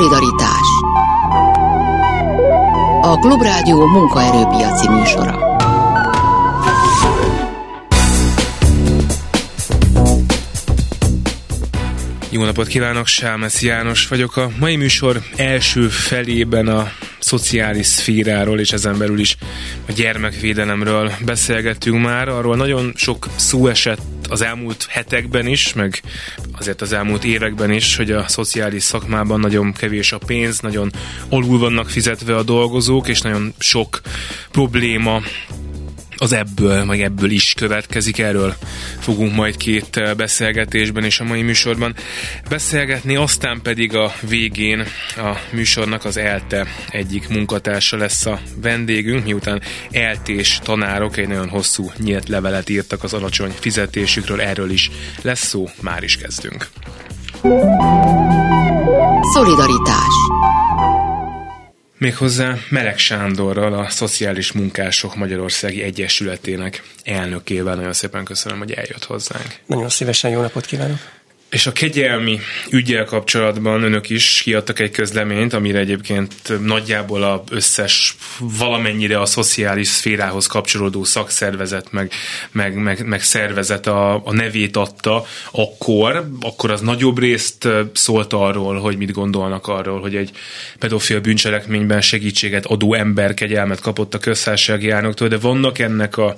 Szolidaritás A Klubrádió munkaerőpiaci műsora Jó napot kívánok, Sámesz János vagyok. A mai műsor első felében a szociális szféráról és ezen belül is a gyermekvédelemről beszélgettünk már. Arról nagyon sok szó esett az elmúlt hetekben is, meg azért az elmúlt években is, hogy a szociális szakmában nagyon kevés a pénz, nagyon alul vannak fizetve a dolgozók, és nagyon sok probléma az ebből, meg ebből is következik. Erről fogunk majd két eh, beszélgetésben és a mai műsorban beszélgetni, aztán pedig a végén a műsornak az ELTE egyik munkatársa lesz a vendégünk, miután eltés tanárok egy nagyon hosszú nyílt levelet írtak az alacsony fizetésükről, erről is lesz szó, már is kezdünk. Szolidaritás Méghozzá Meleg Sándorral, a Szociális Munkások Magyarországi Egyesületének elnökével. Nagyon szépen köszönöm, hogy eljött hozzánk. Nagyon szívesen jó napot kívánok! És a kegyelmi ügyel kapcsolatban önök is kiadtak egy közleményt, amire egyébként nagyjából a összes valamennyire a szociális szférához kapcsolódó szakszervezet meg, meg, meg, meg szervezet a, a nevét adta akkor, akkor az nagyobb részt szólt arról, hogy mit gondolnak arról, hogy egy pedofil bűncselekményben segítséget adó ember kegyelmet kapott a köztársasági de vannak ennek a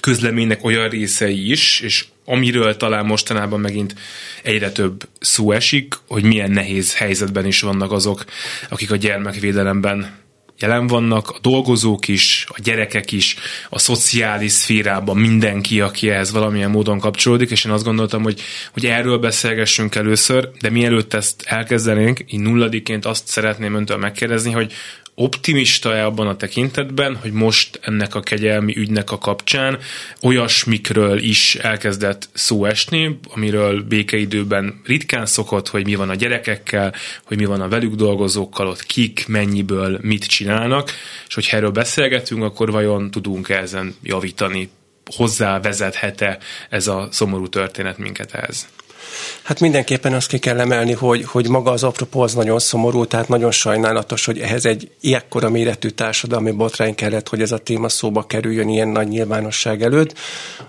közleménynek olyan részei is, és amiről talán mostanában megint egyre több szó esik, hogy milyen nehéz helyzetben is vannak azok, akik a gyermekvédelemben jelen vannak, a dolgozók is, a gyerekek is, a szociális szférában mindenki, aki ehhez valamilyen módon kapcsolódik, és én azt gondoltam, hogy, hogy erről beszélgessünk először, de mielőtt ezt elkezdenénk, így nulladiként azt szeretném öntől megkérdezni, hogy optimista-e abban a tekintetben, hogy most ennek a kegyelmi ügynek a kapcsán olyasmikről is elkezdett szó esni, amiről békeidőben ritkán szokott, hogy mi van a gyerekekkel, hogy mi van a velük dolgozókkal, ott kik, mennyiből mit csinálnak, és hogy erről beszélgetünk, akkor vajon tudunk ezen javítani, hozzá vezethet-e ez a szomorú történet minket ehhez? Hát mindenképpen azt ki kell emelni, hogy, hogy maga az apropó az nagyon szomorú, tehát nagyon sajnálatos, hogy ehhez egy ilyekkora méretű társadalmi botrány kellett, hogy ez a téma szóba kerüljön ilyen nagy nyilvánosság előtt.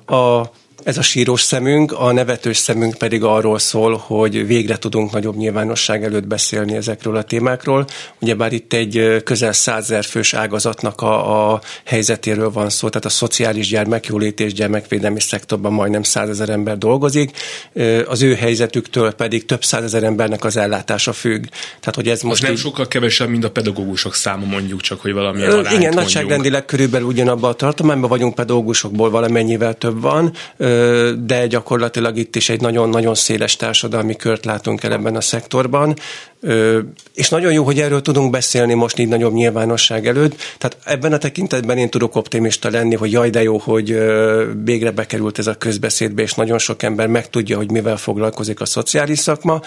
A ez a sírós szemünk, a nevetős szemünk pedig arról szól, hogy végre tudunk nagyobb nyilvánosság előtt beszélni ezekről a témákról. Ugyebár itt egy közel százer fős ágazatnak a, a helyzetéről van szó, tehát a szociális gyermekjólét és gyermekvédelmi szektorban majdnem százezer ember dolgozik, az ő helyzetüktől pedig több százezer embernek az ellátása függ. Tehát, hogy ez most, most nem így... sokkal kevesebb, mint a pedagógusok száma mondjuk, csak hogy valamilyen arányt Igen, nagyságrendileg körülbelül ugyanabban a tartományban vagyunk, pedagógusokból valamennyivel több van, de gyakorlatilag itt is egy nagyon-nagyon széles társadalmi kört látunk el ebben a szektorban. És nagyon jó, hogy erről tudunk beszélni most így nagyobb nyilvánosság előtt. Tehát ebben a tekintetben én tudok optimista lenni, hogy jaj, de jó, hogy végre bekerült ez a közbeszédbe, és nagyon sok ember megtudja, hogy mivel foglalkozik a szociális szakma.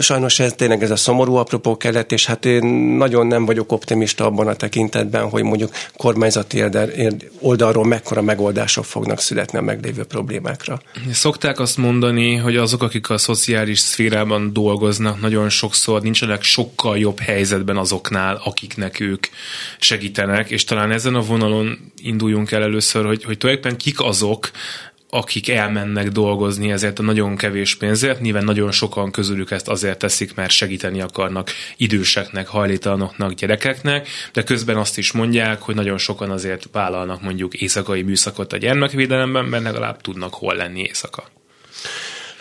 Sajnos ez tényleg ez a szomorú apropó kellett, és hát én nagyon nem vagyok optimista abban a tekintetben, hogy mondjuk kormányzati oldalról mekkora megoldások fognak születni a meglévő problémákra. Szokták azt mondani, hogy azok, akik a szociális szférában dolgoznak, nagyon sokszor nincsenek sokkal jobb helyzetben azoknál, akiknek ők segítenek, és talán ezen a vonalon induljunk el először, hogy, hogy tulajdonképpen kik azok, akik elmennek dolgozni ezért a nagyon kevés pénzért. Nyilván nagyon sokan közülük ezt azért teszik, mert segíteni akarnak időseknek, hajlítalanoknak, gyerekeknek, de közben azt is mondják, hogy nagyon sokan azért vállalnak mondjuk éjszakai műszakot a gyermekvédelemben, mert legalább tudnak hol lenni éjszaka.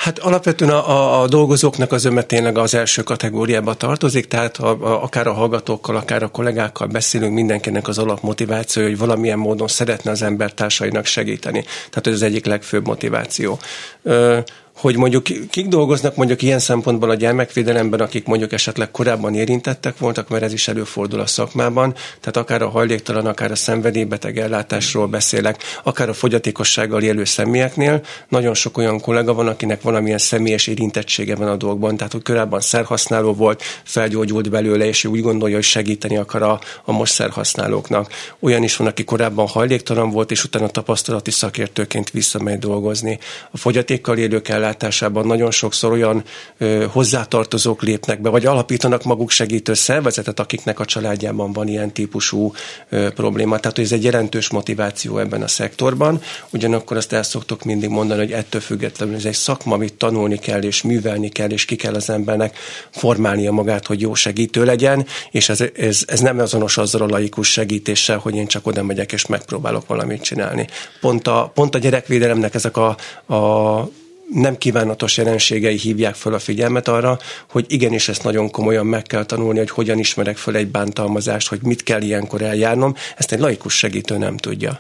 Hát alapvetően a, a, dolgozóknak az öme tényleg az első kategóriába tartozik, tehát a, a, akár a hallgatókkal, akár a kollégákkal beszélünk, mindenkinek az alapmotiváció, hogy valamilyen módon szeretne az embertársainak segíteni. Tehát ez az egyik legfőbb motiváció. Ö, hogy mondjuk kik dolgoznak mondjuk ilyen szempontból a gyermekvédelemben, akik mondjuk esetleg korábban érintettek voltak, mert ez is előfordul a szakmában, tehát akár a hajléktalan, akár a szenvedélybeteg ellátásról beszélek, akár a fogyatékossággal élő személyeknél, nagyon sok olyan kollega van, akinek valamilyen személyes érintettsége van a dolgban, tehát hogy korábban szerhasználó volt, felgyógyult belőle, és úgy gondolja, hogy segíteni akar a, a most szerhasználóknak. Olyan is van, aki korábban hajléktalan volt, és utána tapasztalati szakértőként visszamegy dolgozni. A fogyatékkal élők ellátásról ellátásában nagyon sokszor olyan ö, hozzátartozók lépnek be, vagy alapítanak maguk segítő szervezetet, akiknek a családjában van ilyen típusú ö, probléma. Tehát, hogy ez egy jelentős motiváció ebben a szektorban. Ugyanakkor azt el szoktuk mindig mondani, hogy ettől függetlenül ez egy szakma, amit tanulni kell, és művelni kell, és ki kell az embernek formálnia magát, hogy jó segítő legyen, és ez, ez, ez nem azonos azzal a laikus segítéssel, hogy én csak oda megyek, és megpróbálok valamit csinálni. Pont a, pont a gyerekvédelemnek ezek a, a nem kívánatos jelenségei hívják föl a figyelmet arra, hogy igenis ezt nagyon komolyan meg kell tanulni, hogy hogyan ismerek föl egy bántalmazást, hogy mit kell ilyenkor eljárnom. Ezt egy laikus segítő nem tudja.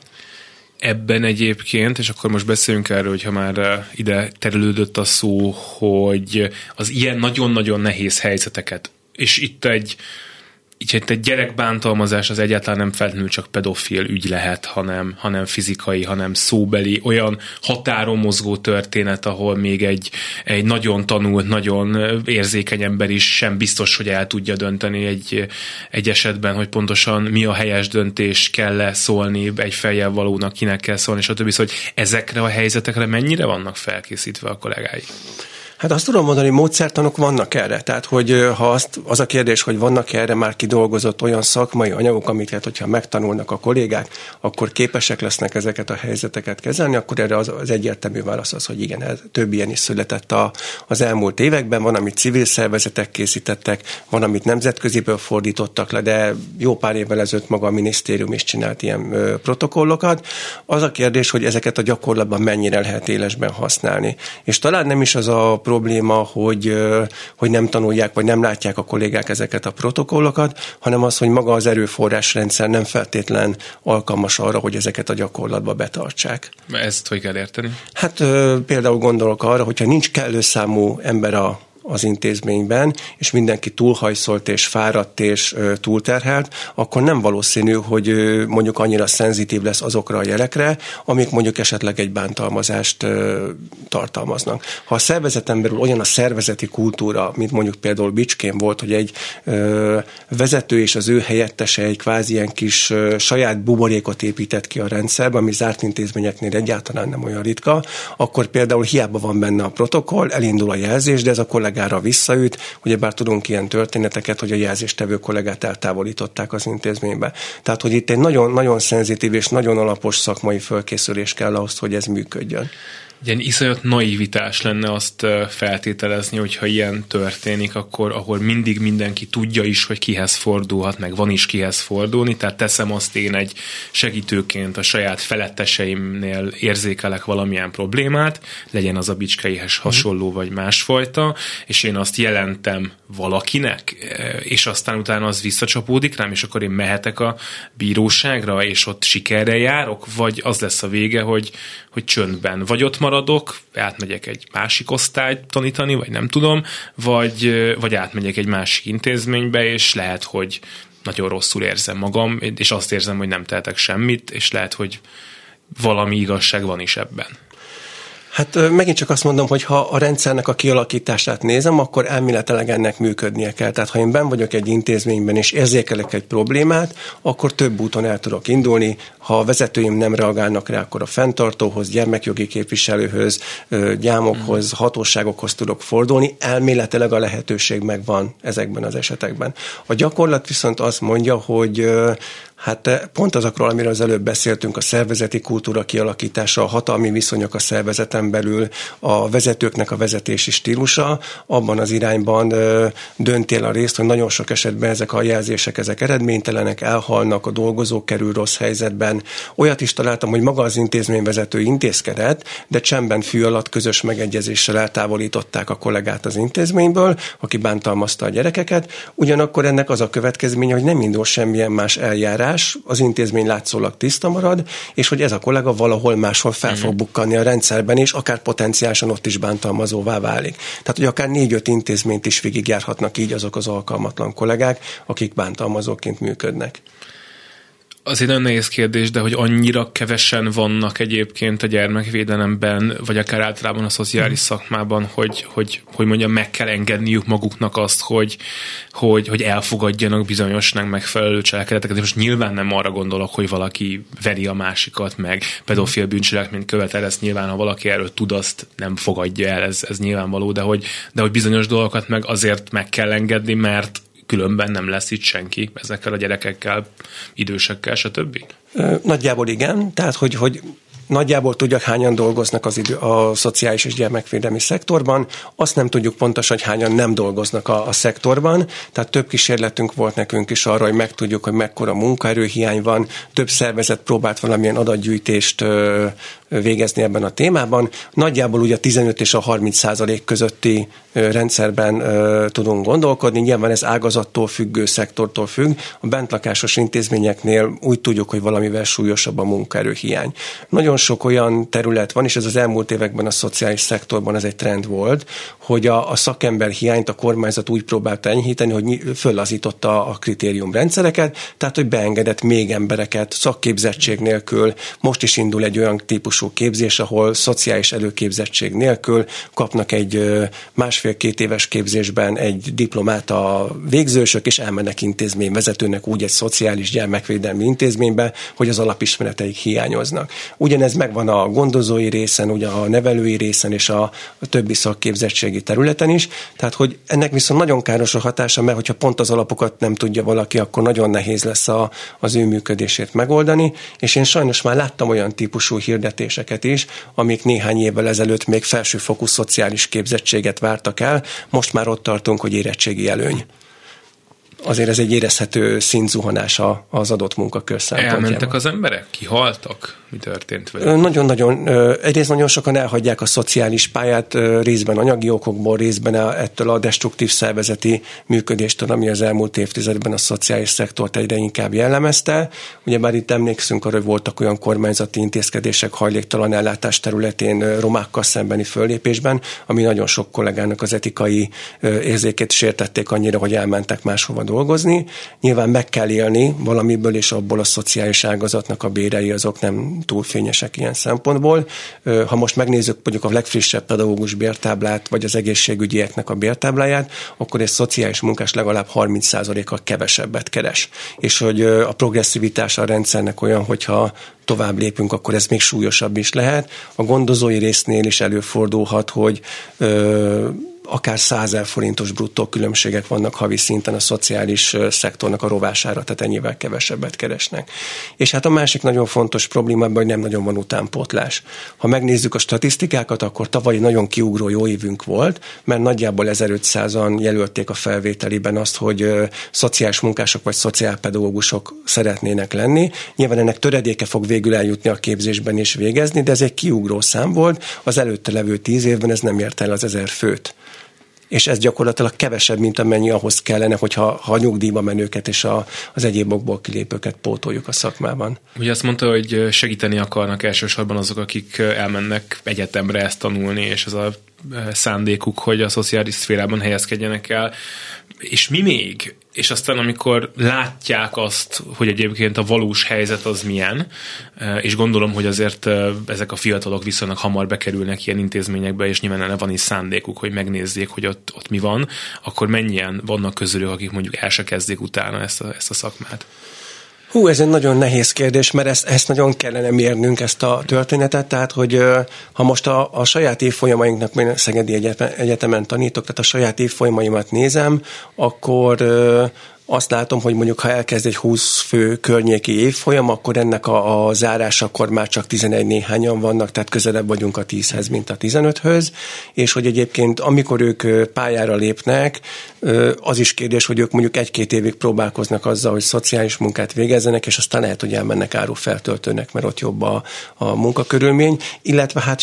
Ebben egyébként, és akkor most beszéljünk erről, hogyha már eh, ide terülődött a szó, hogy az ilyen nagyon-nagyon nehéz helyzeteket, és itt egy így egy gyerekbántalmazás az egyáltalán nem feltétlenül csak pedofil ügy lehet, hanem, hanem fizikai, hanem szóbeli, olyan határon mozgó történet, ahol még egy, egy nagyon tanult, nagyon érzékeny ember is sem biztos, hogy el tudja dönteni egy, egy esetben, hogy pontosan mi a helyes döntés, kell-e szólni egy fejjel valónak, kinek kell szólni, stb. Szóval, hogy ezekre a helyzetekre mennyire vannak felkészítve a kollégái? Hát azt tudom mondani, hogy módszertanok vannak erre. Tehát, hogy ha azt, az a kérdés, hogy vannak erre már kidolgozott olyan szakmai anyagok, amiket, hogyha megtanulnak a kollégák, akkor képesek lesznek ezeket a helyzeteket kezelni, akkor erre az, az egyértelmű válasz az, hogy igen, ez, több ilyen is született a, az elmúlt években. Van, amit civil szervezetek készítettek, van, amit nemzetköziből fordítottak le, de jó pár évvel ezelőtt maga a minisztérium is csinált ilyen ö, protokollokat. Az a kérdés, hogy ezeket a gyakorlatban mennyire lehet élesben használni. És talán nem is az a probléma, hogy, hogy nem tanulják, vagy nem látják a kollégák ezeket a protokollokat, hanem az, hogy maga az erőforrásrendszer nem feltétlen alkalmas arra, hogy ezeket a gyakorlatba betartsák. Ezt hogy kell érteni? Hát például gondolok arra, hogyha nincs kellő számú ember a az intézményben, és mindenki túlhajszolt és fáradt és túlterhelt, akkor nem valószínű, hogy mondjuk annyira szenzitív lesz azokra a jelekre, amik mondjuk esetleg egy bántalmazást tartalmaznak. Ha a szervezeten belül olyan a szervezeti kultúra, mint mondjuk például Bicskén volt, hogy egy vezető és az ő helyettese egy kvázi ilyen kis saját buborékot épített ki a rendszerbe, ami zárt intézményeknél egyáltalán nem olyan ritka, akkor például hiába van benne a protokoll, elindul a jelzés, de ez a kollég kollégára visszaüt, ugyebár tudunk ilyen történeteket, hogy a jelzéstevő kollégát eltávolították az intézménybe. Tehát, hogy itt egy nagyon, nagyon szenzitív és nagyon alapos szakmai fölkészülés kell ahhoz, hogy ez működjön. Ilyen iszonyat naivitás lenne azt feltételezni, hogyha ilyen történik, akkor ahol mindig mindenki tudja is, hogy kihez fordulhat, meg van is kihez fordulni, tehát teszem azt én egy segítőként a saját feletteseimnél érzékelek valamilyen problémát, legyen az a bicskeihez mhm. hasonló vagy másfajta, és én azt jelentem valakinek, és aztán utána az visszacsapódik rám, és akkor én mehetek a bíróságra, és ott sikerre járok, vagy az lesz a vége, hogy, hogy csöndben, vagy ott maradok, átmegyek egy másik osztályt tanítani, vagy nem tudom, vagy, vagy átmegyek egy másik intézménybe, és lehet, hogy nagyon rosszul érzem magam, és azt érzem, hogy nem tehetek semmit, és lehet, hogy valami igazság van is ebben. Hát megint csak azt mondom, hogy ha a rendszernek a kialakítását nézem, akkor elméletileg ennek működnie kell. Tehát ha én ben vagyok egy intézményben és érzékelek egy problémát, akkor több úton el tudok indulni. Ha a vezetőim nem reagálnak rá, akkor a fenntartóhoz, gyermekjogi képviselőhöz, gyámokhoz, hatóságokhoz tudok fordulni. Elméletileg a lehetőség megvan ezekben az esetekben. A gyakorlat viszont azt mondja, hogy Hát eh, pont azokról, amiről az előbb beszéltünk, a szervezeti kultúra kialakítása, a hatalmi viszonyok a szervezeten belül, a vezetőknek a vezetési stílusa, abban az irányban eh, döntél a részt, hogy nagyon sok esetben ezek a jelzések, ezek eredménytelenek, elhalnak, a dolgozók kerül rossz helyzetben. Olyat is találtam, hogy maga az intézményvezető intézkedett, de csendben fű alatt közös megegyezéssel eltávolították a kollégát az intézményből, aki bántalmazta a gyerekeket. Ugyanakkor ennek az a következménye, hogy nem indul semmilyen más eljárás, eljárás, az intézmény látszólag tiszta marad, és hogy ez a kollega valahol máshol fel fog mhm. bukkanni a rendszerben, és akár potenciálisan ott is bántalmazóvá válik. Tehát, hogy akár négy-öt intézményt is végigjárhatnak így azok az alkalmatlan kollégák, akik bántalmazóként működnek az egy nagyon nehéz kérdés, de hogy annyira kevesen vannak egyébként a gyermekvédelemben, vagy akár általában a szociális szakmában, hogy, hogy, hogy mondjam, meg kell engedniük maguknak azt, hogy, hogy, hogy elfogadjanak bizonyosnak megfelelő cselekedeteket. És most nyilván nem arra gondolok, hogy valaki veri a másikat, meg pedofil bűncselekményt követel, ezt nyilván, ha valaki erről tud, azt nem fogadja el, ez, ez nyilvánvaló, de hogy, de hogy bizonyos dolgokat meg azért meg kell engedni, mert különben nem lesz itt senki ezekkel a gyerekekkel, idősekkel, stb. Nagyjából igen, tehát hogy, hogy Nagyjából tudják, hányan dolgoznak az idő, a szociális és gyermekvédelmi szektorban, azt nem tudjuk pontosan, hogy hányan nem dolgoznak a, a szektorban, tehát több kísérletünk volt nekünk is arra, hogy megtudjuk, hogy mekkora munkaerőhiány van, több szervezet próbált valamilyen adatgyűjtést végezni ebben a témában. Nagyjából ugye a 15 és a 30 százalék közötti rendszerben tudunk gondolkodni. Nyilván ez ágazattól függő, szektortól függ. A bentlakásos intézményeknél úgy tudjuk, hogy valamivel súlyosabb a munkaerőhiány. Nagyon sok olyan terület van, és ez az elmúlt években a szociális szektorban ez egy trend volt, hogy a, a szakember hiányt a kormányzat úgy próbálta enyhíteni, hogy föllazította a kritériumrendszereket, tehát hogy beengedett még embereket szakképzettség nélkül. Most is indul egy olyan típusú képzés, ahol szociális előképzettség nélkül kapnak egy másfél-két éves képzésben egy diplomát a végzősök, és elmennek intézményvezetőnek úgy egy szociális gyermekvédelmi intézménybe, hogy az alapismereteik hiányoznak. Ugyanez megvan a gondozói részen, ugye a nevelői részen és a, többi szakképzettségi területen is. Tehát, hogy ennek viszont nagyon káros a hatása, mert hogyha pont az alapokat nem tudja valaki, akkor nagyon nehéz lesz a, az ő működését megoldani. És én sajnos már láttam olyan típusú hirdetéseket is, amik néhány évvel ezelőtt még felsőfokú szociális képzettséget vártak el, most már ott tartunk, hogy érettségi előny azért ez egy érezhető szintzuhanás az adott munkakör szempontjából. Elmentek az emberek? Kihaltak? Mi történt velük? Nagyon-nagyon, egyrészt nagyon sokan elhagyják a szociális pályát, részben anyagi okokból, részben ettől a destruktív szervezeti működéstől, ami az elmúlt évtizedben a szociális szektort egyre inkább jellemezte. Ugye már itt emlékszünk arra, hogy voltak olyan kormányzati intézkedések hajléktalan ellátás területén romákkal szembeni föllépésben, ami nagyon sok kollégának az etikai érzékét sértették annyira, hogy elmentek máshova dolgozni. Nyilván meg kell élni valamiből, és abból a szociális ágazatnak a bérei azok nem túl fényesek ilyen szempontból. Ha most megnézzük mondjuk a legfrissebb pedagógus bértáblát, vagy az egészségügyieknek a bértábláját, akkor egy szociális munkás legalább 30%-kal kevesebbet keres. És hogy a progresszivitás a rendszernek olyan, hogyha tovább lépünk, akkor ez még súlyosabb is lehet. A gondozói résznél is előfordulhat, hogy ö, akár 100 forintos bruttó különbségek vannak havi szinten a szociális szektornak a rovására, tehát ennyivel kevesebbet keresnek. És hát a másik nagyon fontos probléma hogy nem nagyon van utánpótlás. Ha megnézzük a statisztikákat, akkor tavalyi nagyon kiugró jó évünk volt, mert nagyjából 1500-an jelölték a felvételiben azt, hogy szociális munkások vagy szociálpedagógusok szeretnének lenni. Nyilván ennek töredéke fog végül eljutni a képzésben és végezni, de ez egy kiugró szám volt. Az előtte levő tíz évben ez nem ért el az ezer főt és ez gyakorlatilag kevesebb, mint amennyi ahhoz kellene, hogyha ha a nyugdíjba menőket és a, az egyéb okból kilépőket pótoljuk a szakmában. Ugye azt mondta, hogy segíteni akarnak elsősorban azok, akik elmennek egyetemre ezt tanulni, és ez a szándékuk, hogy a szociális szférában helyezkedjenek el. És mi még? És aztán amikor látják azt, hogy egyébként a valós helyzet az milyen, eh, és gondolom, hogy azért eh, ezek a fiatalok viszonylag hamar bekerülnek ilyen intézményekbe, és nyilván van is szándékuk, hogy megnézzék, hogy ott, ott mi van, akkor mennyien vannak közülük, akik mondjuk el se kezdik utána ezt a, ezt a szakmát? Hú, ez egy nagyon nehéz kérdés, mert ezt, ezt nagyon kellene mérnünk, ezt a történetet, tehát, hogy ha most a, a saját évfolyamainknak, mert Szegedi Egyetemen tanítok, tehát a saját évfolyamaimat nézem, akkor azt látom, hogy mondjuk ha elkezd egy 20 fő környéki évfolyam, akkor ennek a, a zárásakor már csak 11 néhányan vannak, tehát közelebb vagyunk a 10-hez, mint a 15-höz, és hogy egyébként amikor ők pályára lépnek, az is kérdés, hogy ők mondjuk egy-két évig próbálkoznak azzal, hogy szociális munkát végezzenek, és aztán lehet, hogy elmennek árufeltöltőnek, mert ott jobb a, a munkakörülmény, illetve hát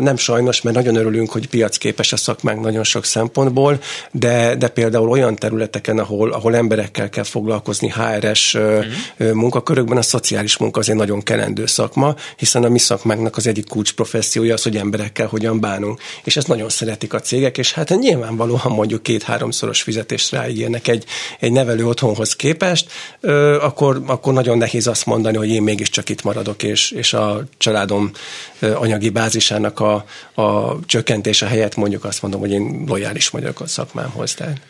nem sajnos, mert nagyon örülünk, hogy piacképes a szakmánk nagyon sok szempontból, de, de például olyan területeken, ahol, ahol ember emberekkel kell foglalkozni HRS uh-huh. munkakörökben, a szociális munka azért nagyon kelendő szakma, hiszen a mi szakmánknak az egyik kulcsprofessziója az, hogy emberekkel hogyan bánunk. És ezt nagyon szeretik a cégek, és hát nyilvánvalóan mondjuk két-háromszoros fizetést ráígérnek egy, egy nevelő otthonhoz képest, akkor, akkor nagyon nehéz azt mondani, hogy én mégiscsak itt maradok, és, és a családom anyagi bázisának a, a csökkentése helyett mondjuk azt mondom, hogy én lojális vagyok a szakmámhoz. Tehát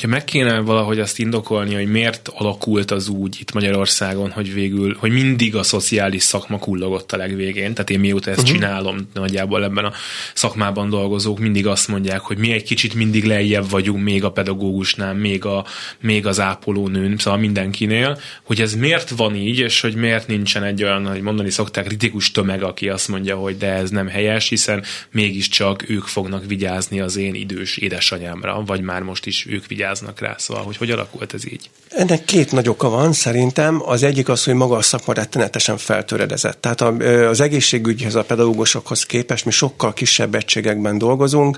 hogyha meg kéne valahogy azt indokolni, hogy miért alakult az úgy itt Magyarországon, hogy végül, hogy mindig a szociális szakma kullogott a legvégén, tehát én mióta ezt uh-huh. csinálom, nagyjából ebben a szakmában dolgozók mindig azt mondják, hogy mi egy kicsit mindig lejjebb vagyunk még a pedagógusnál, még, a, még az ápolónőn, szóval mindenkinél, hogy ez miért van így, és hogy miért nincsen egy olyan, hogy mondani szokták, kritikus tömeg, aki azt mondja, hogy de ez nem helyes, hiszen mégiscsak ők fognak vigyázni az én idős édesanyámra, vagy már most is ők vigyáznak vigyáznak rá, szóval hogy hogy alakult ez így? Ennek két nagy oka van szerintem. Az egyik az, hogy maga a szakma rettenetesen feltöredezett. Tehát az egészségügyhez, a pedagógusokhoz képest mi sokkal kisebb egységekben dolgozunk.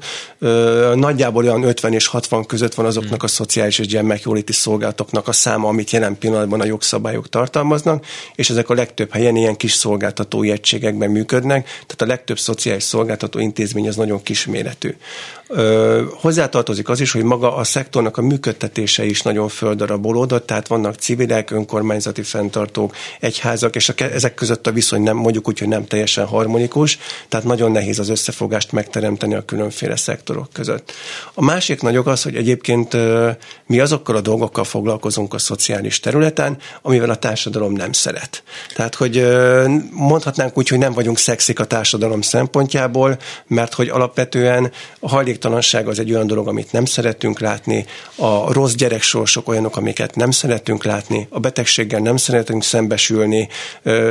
Nagyjából olyan 50 és 60 között van azoknak a szociális és gyermekjóléti szolgálatoknak a száma, amit jelen pillanatban a jogszabályok tartalmaznak, és ezek a legtöbb helyen ilyen kis szolgáltatói egységekben működnek, tehát a legtöbb szociális szolgáltató intézmény az nagyon kisméretű. Hozzátartozik az is, hogy maga a szektornak a működtetése is nagyon földarabolódott, tehát vannak civilek, önkormányzati fenntartók, egyházak, és a, ezek között a viszony nem, mondjuk úgy, hogy nem teljesen harmonikus, tehát nagyon nehéz az összefogást megteremteni a különféle szektorok között. A másik nagyok az, hogy egyébként mi azokkal a dolgokkal foglalkozunk a szociális területen, amivel a társadalom nem szeret. Tehát, hogy mondhatnánk úgy, hogy nem vagyunk szexik a társadalom szempontjából, mert hogy alapvetően a hajléktalanság az egy olyan dolog, amit nem szeretünk látni, a rossz gyereksorsok olyanok, amiket nem szeretünk látni, a betegséggel nem szeretünk szembesülni,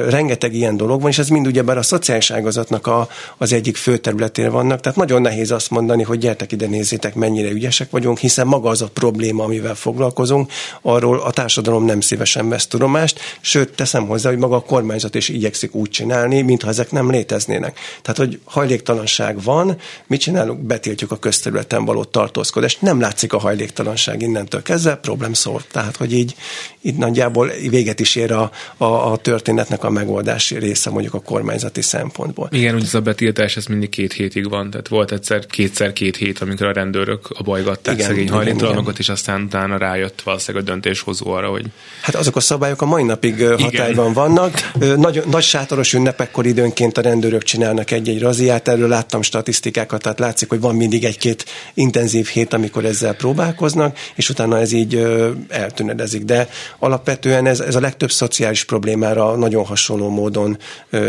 rengeteg ilyen dolog van, és ez mind ugyebár a szociális ágazatnak a, az egyik fő területén vannak, tehát nagyon nehéz azt mondani, hogy gyertek ide nézzétek, mennyire ügyesek vagyunk, hiszen maga az a probléma, amivel foglalkozunk, arról a társadalom nem szívesen vesz tudomást, sőt, teszem hozzá, hogy maga a kormányzat is igyekszik úgy csinálni, mintha ezek nem léteznének. Tehát, hogy hajléktalanság van, mit csinálunk? Betiltjuk a közterületen való tartózkodást. Nem látszik a hajléktalanság innentől kezdve, problem szól. Tehát, hogy így, így nagyjából véget is ér a, a, a történetnek a megoldási része mondjuk a kormányzati szempontból. Igen, úgy ez a betiltás, ez mindig két hétig van. Tehát volt egyszer kétszer két hét, amikor a rendőrök a bajgatták igen, szegény hajléktalanokat, és aztán utána rájött valószínűleg a döntéshozó arra, hogy... Hát azok a szabályok a mai napig hatályban vannak. Nagy, nagy sátoros ünnepekkor időnként a rendőrök csinálnak egy-egy raziát, erről láttam statisztikákat, tehát látszik, hogy van mindig egy-két intenzív hét, amikor ezzel próbálkoznak, és utána ez így eltűnedezik. De alapvetően ez, ez a legtöbb szociális problémára nagyon hasonló módon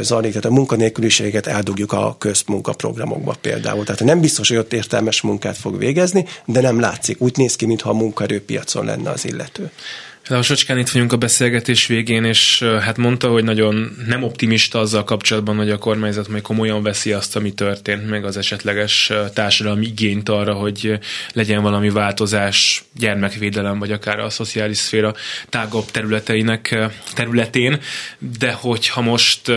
zajlik. Tehát a munkanélküliséget eldugjuk a közmunkaprogramokba például. Tehát nem biztos, hogy ott értelmes munkát fog végezni, de nem látszik. Úgy néz ki, mintha a munkaerőpiacon lenne az illető. A Socskán itt vagyunk a beszélgetés végén, és hát mondta, hogy nagyon nem optimista azzal kapcsolatban, hogy a kormányzat majd komolyan veszi azt, ami történt, meg az esetleges társadalmi igényt arra, hogy legyen valami változás gyermekvédelem, vagy akár a szociális szféra tágabb területeinek területén, de hogyha most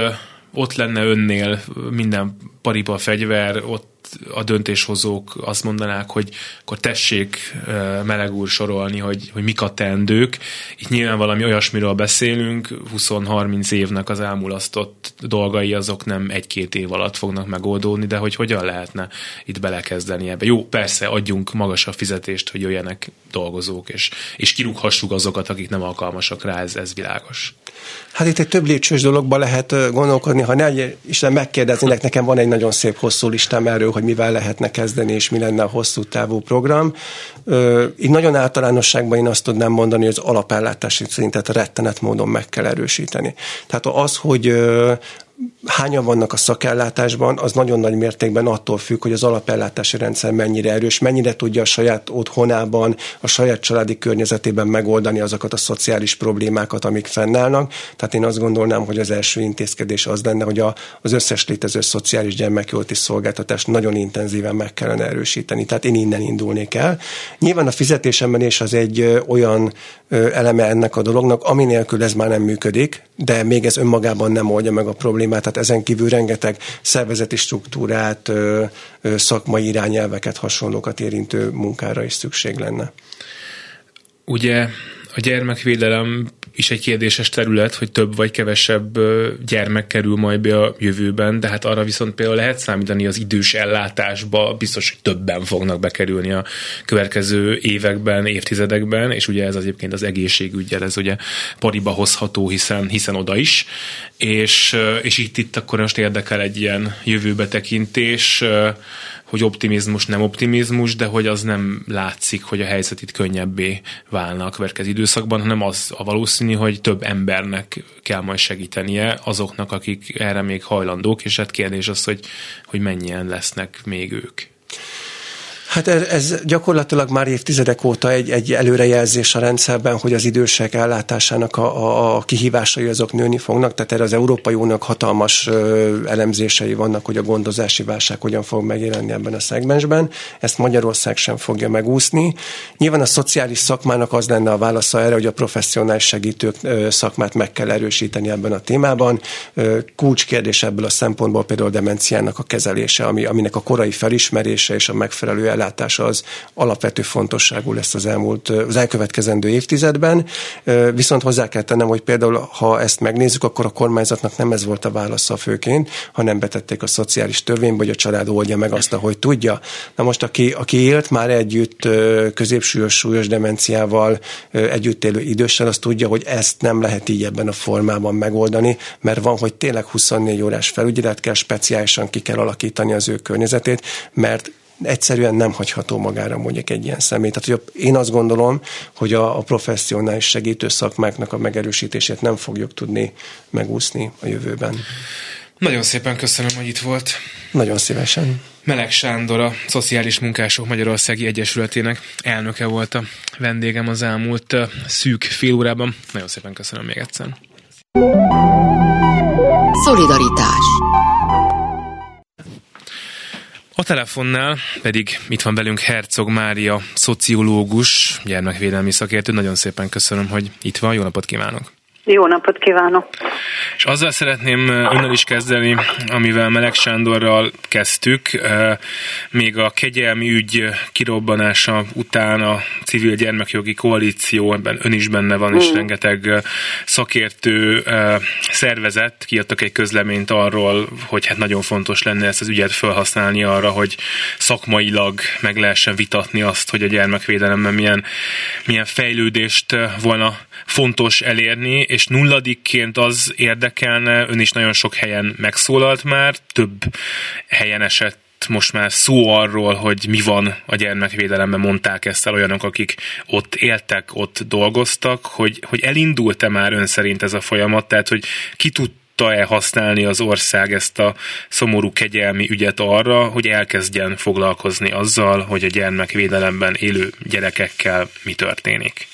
ott lenne önnél minden paripa fegyver, ott a döntéshozók azt mondanák, hogy akkor tessék meleg úr sorolni, hogy, hogy mik a teendők. Itt nyilván valami olyasmiről beszélünk, 20-30 évnek az elmulasztott dolgai azok nem egy-két év alatt fognak megoldódni, de hogy hogyan lehetne itt belekezdeni ebbe. Jó, persze, adjunk magasabb fizetést, hogy jöjjenek dolgozók, és, és kirúghassuk azokat, akik nem alkalmasak rá, ez, ez világos. Hát itt egy több lépcsős dologba lehet gondolkodni, ha ne Isten megkérdeznének, nekem van egy nagyon szép hosszú listám erről, hogy mivel lehetne kezdeni, és mi lenne a hosszú távú program. Így nagyon általánosságban én azt tudnám mondani, hogy az alapellátási szintet rettenet módon meg kell erősíteni. Tehát az, hogy hányan vannak a szakellátásban, az nagyon nagy mértékben attól függ, hogy az alapellátási rendszer mennyire erős, mennyire tudja a saját otthonában, a saját családi környezetében megoldani azokat a szociális problémákat, amik fennállnak. Tehát én azt gondolnám, hogy az első intézkedés az lenne, hogy a, az összes létező szociális gyermekjóti szolgáltatást nagyon intenzíven meg kellene erősíteni. Tehát én innen indulnék el. Nyilván a fizetésemelés az egy olyan eleme ennek a dolognak, ami nélkül ez már nem működik, de még ez önmagában nem oldja meg a problémát, tehát ezen kívül rengeteg szervezeti struktúrát, szakmai irányelveket, hasonlókat érintő munkára is szükség lenne. Ugye a gyermekvédelem is egy kérdéses terület, hogy több vagy kevesebb gyermek kerül majd be a jövőben, de hát arra viszont például lehet számítani az idős ellátásba, biztos, hogy többen fognak bekerülni a következő években, évtizedekben, és ugye ez az egyébként az egészségügyel, ez ugye pariba hozható, hiszen, hiszen oda is, és, és itt, itt akkor most érdekel egy ilyen jövőbe tekintés, hogy optimizmus nem optimizmus, de hogy az nem látszik, hogy a helyzet itt könnyebbé válna a következő időszakban, hanem az a valószínű, hogy több embernek kell majd segítenie azoknak, akik erre még hajlandók, és hát kérdés az, hogy, hogy mennyien lesznek még ők. Hát ez, ez gyakorlatilag már évtizedek óta egy, egy előrejelzés a rendszerben, hogy az idősek ellátásának a, a, kihívásai azok nőni fognak, tehát erre az Európai Uniónak hatalmas ö, elemzései vannak, hogy a gondozási válság hogyan fog megjelenni ebben a szegmensben. Ezt Magyarország sem fogja megúszni. Nyilván a szociális szakmának az lenne a válasza erre, hogy a professzionális segítők ö, szakmát meg kell erősíteni ebben a témában. Ö, kulcskérdés ebből a szempontból például a demenciának a kezelése, ami, aminek a korai felismerése és a megfelelő ellátása az alapvető fontosságú lesz az elmúlt, az elkövetkezendő évtizedben. Viszont hozzá kell tennem, hogy például, ha ezt megnézzük, akkor a kormányzatnak nem ez volt a válasza főként, hanem betették a szociális törvénybe, hogy a család oldja meg azt, ahogy tudja. Na most, aki, aki élt már együtt középsúlyos, súlyos demenciával együtt élő idősen, az tudja, hogy ezt nem lehet így ebben a formában megoldani, mert van, hogy tényleg 24 órás felügyelet kell, speciálisan ki kell alakítani az ő környezetét, mert egyszerűen nem hagyható magára mondjuk egy ilyen személy. Tehát hogy én azt gondolom, hogy a, a professzionális segítő szakmáknak a megerősítését nem fogjuk tudni megúszni a jövőben. Nagyon szépen köszönöm, hogy itt volt. Nagyon szívesen. Meleg Sándor, a Szociális Munkások Magyarországi Egyesületének elnöke volt a vendégem az elmúlt szűk fél órában. Nagyon szépen köszönöm még egyszer. Szolidaritás a telefonnál pedig itt van velünk Herzog Mária, szociológus, gyermekvédelmi szakértő. Nagyon szépen köszönöm, hogy itt van. Jó napot kívánok! Jó napot kívánok! És azzal szeretném önnel is kezdeni, amivel Meleg Sándorral kezdtük. Még a kegyelmi ügy kirobbanása után a civil gyermekjogi koalíció, ebben ön is benne van, és mm. rengeteg szakértő szervezet kiadtak egy közleményt arról, hogy hát nagyon fontos lenne ezt az ügyet felhasználni arra, hogy szakmailag meg lehessen vitatni azt, hogy a gyermekvédelemben milyen, milyen fejlődést volna fontos elérni, és nulladikként az érdekelne, ön is nagyon sok helyen megszólalt már, több helyen esett most már szó arról, hogy mi van a gyermekvédelemben, mondták ezt el olyanok, akik ott éltek, ott dolgoztak, hogy, hogy elindult-e már ön szerint ez a folyamat, tehát hogy ki tud tudta-e használni az ország ezt a szomorú kegyelmi ügyet arra, hogy elkezdjen foglalkozni azzal, hogy a gyermekvédelemben élő gyerekekkel mi történik?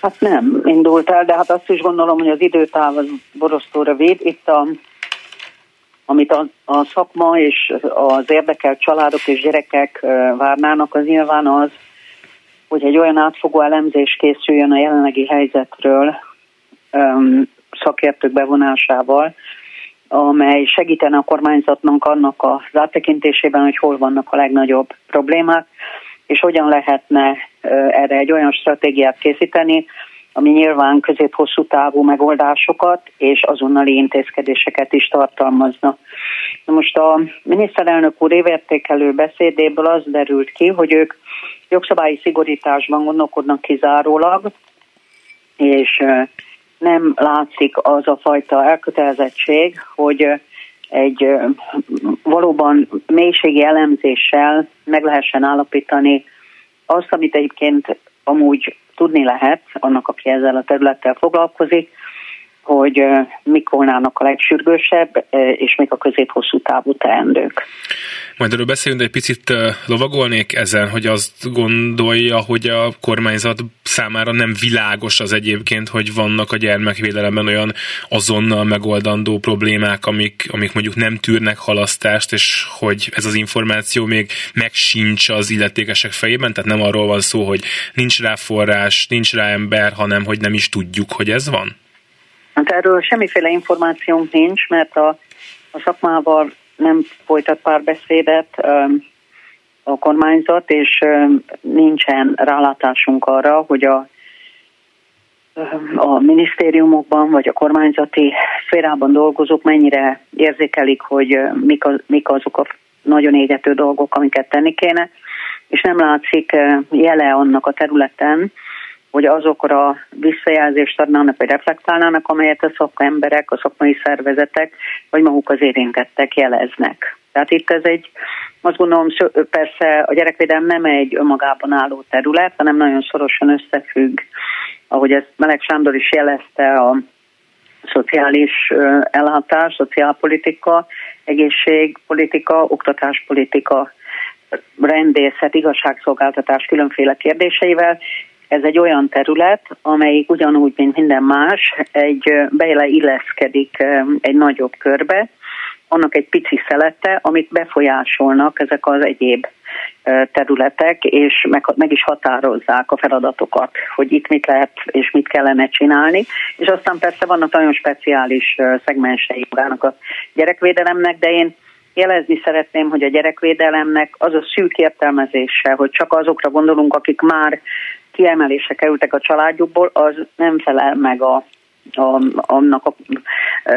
Hát nem indult el, de hát azt is gondolom, hogy az időtáv az borosztóra véd. Itt a, amit a, a szakma és az érdekelt családok és gyerekek várnának, az nyilván az, hogy egy olyan átfogó elemzés készüljön a jelenlegi helyzetről szakértők bevonásával, amely segítene a kormányzatnak annak az áttekintésében, hogy hol vannak a legnagyobb problémák, és hogyan lehetne erre egy olyan stratégiát készíteni, ami nyilván közép-hosszú távú megoldásokat és azonnali intézkedéseket is tartalmazna. Na most a miniszterelnök úr évértékelő beszédéből az derült ki, hogy ők jogszabályi szigorításban gondolkodnak kizárólag, és nem látszik az a fajta elkötelezettség, hogy egy valóban mélységi elemzéssel meg lehessen állapítani azt, amit egyébként amúgy tudni lehet annak, aki ezzel a területtel foglalkozik, hogy mik volnának a legsürgősebb, és még a közép-hosszú távú teendők. Majd erről beszélünk, de egy picit lovagolnék ezen, hogy azt gondolja, hogy a kormányzat számára nem világos az egyébként, hogy vannak a gyermekvédelemben olyan azonnal megoldandó problémák, amik, amik mondjuk nem tűrnek halasztást, és hogy ez az információ még meg sincs az illetékesek fejében, tehát nem arról van szó, hogy nincs rá forrás, nincs rá ember, hanem hogy nem is tudjuk, hogy ez van? Hát erről semmiféle információnk nincs, mert a, a szakmával nem folytat párbeszédet. a kormányzat, és nincsen rálátásunk arra, hogy a a minisztériumokban vagy a kormányzati szférában dolgozók mennyire érzékelik, hogy mik, az, mik azok a nagyon égető dolgok, amiket tenni kéne, és nem látszik jele annak a területen, hogy azokra visszajelzést adnának, vagy reflektálnának, amelyet a szakemberek, a szakmai szervezetek, vagy maguk az érintettek jeleznek. Tehát itt ez egy, azt gondolom, persze a gyerekvédelem nem egy önmagában álló terület, hanem nagyon szorosan összefügg, ahogy ezt Meleg Sándor is jelezte, a szociális ellátás, szociálpolitika, egészségpolitika, oktatáspolitika, rendészet, igazságszolgáltatás különféle kérdéseivel. Ez egy olyan terület, amelyik ugyanúgy, mint minden más, egy beleilleszkedik egy nagyobb körbe, annak egy pici szelete, amit befolyásolnak ezek az egyéb területek, és meg, meg is határozzák a feladatokat, hogy itt mit lehet és mit kellene csinálni. És aztán persze vannak nagyon speciális szegmensei magának a gyerekvédelemnek, de én jelezni szeretném, hogy a gyerekvédelemnek az a szűk értelmezése, hogy csak azokra gondolunk, akik már kiemelése kerültek a családjukból, az nem felel meg a a, annak a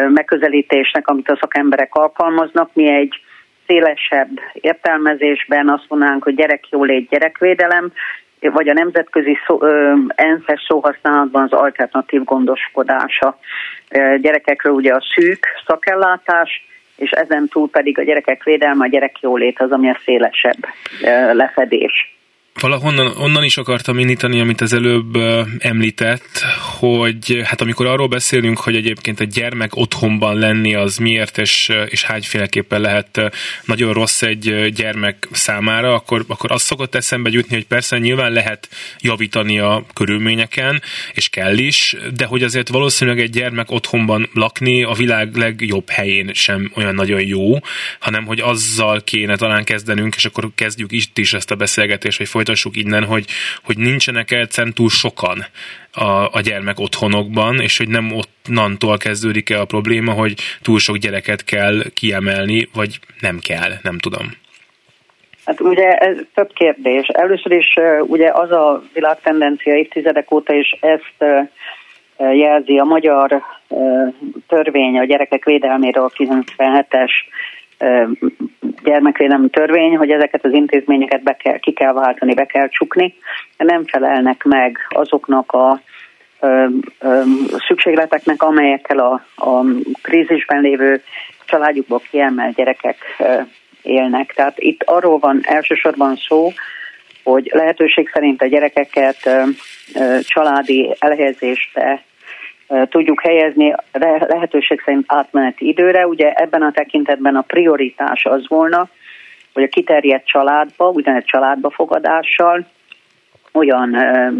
megközelítésnek, amit a szakemberek alkalmaznak. Mi egy szélesebb értelmezésben azt mondanánk, hogy gyerekjólét, gyerekvédelem, vagy a nemzetközi szó, ENSZ-es szóhasználatban az alternatív gondoskodása. Gyerekekről ugye a szűk szakellátás, és ezen túl pedig a gyerekek védelme, a gyerekjólét az, ami a szélesebb lefedés valahonnan onnan is akartam indítani, amit az előbb említett, hogy hát amikor arról beszélünk, hogy egyébként a gyermek otthonban lenni az miért és, és hányféleképpen lehet nagyon rossz egy gyermek számára, akkor, akkor azt szokott eszembe jutni, hogy persze nyilván lehet javítani a körülményeken, és kell is, de hogy azért valószínűleg egy gyermek otthonban lakni a világ legjobb helyén sem olyan nagyon jó, hanem hogy azzal kéne talán kezdenünk, és akkor kezdjük itt is ezt a beszélgetést, hogy folytassuk innen, hogy, hogy nincsenek egyszerűen túl sokan a, a gyermek otthonokban, és hogy nem onnantól kezdődik el a probléma, hogy túl sok gyereket kell kiemelni, vagy nem kell, nem tudom. Hát ugye ez több kérdés. Először is ugye az a világtendencia évtizedek óta is ezt jelzi a magyar törvény a gyerekek védelméről a 97-es gyermekvédelmi törvény, hogy ezeket az intézményeket be kell, ki kell váltani, be kell csukni, nem felelnek meg azoknak a ö, ö, szükségleteknek, amelyekkel a, a krízisben lévő családjukból kiemelt gyerekek ö, élnek. Tehát itt arról van elsősorban szó, hogy lehetőség szerint a gyerekeket családi elhelyezésbe tudjuk helyezni lehetőség szerint átmeneti időre. Ugye ebben a tekintetben a prioritás az volna, hogy a kiterjedt családba, ugyanett családba fogadással olyan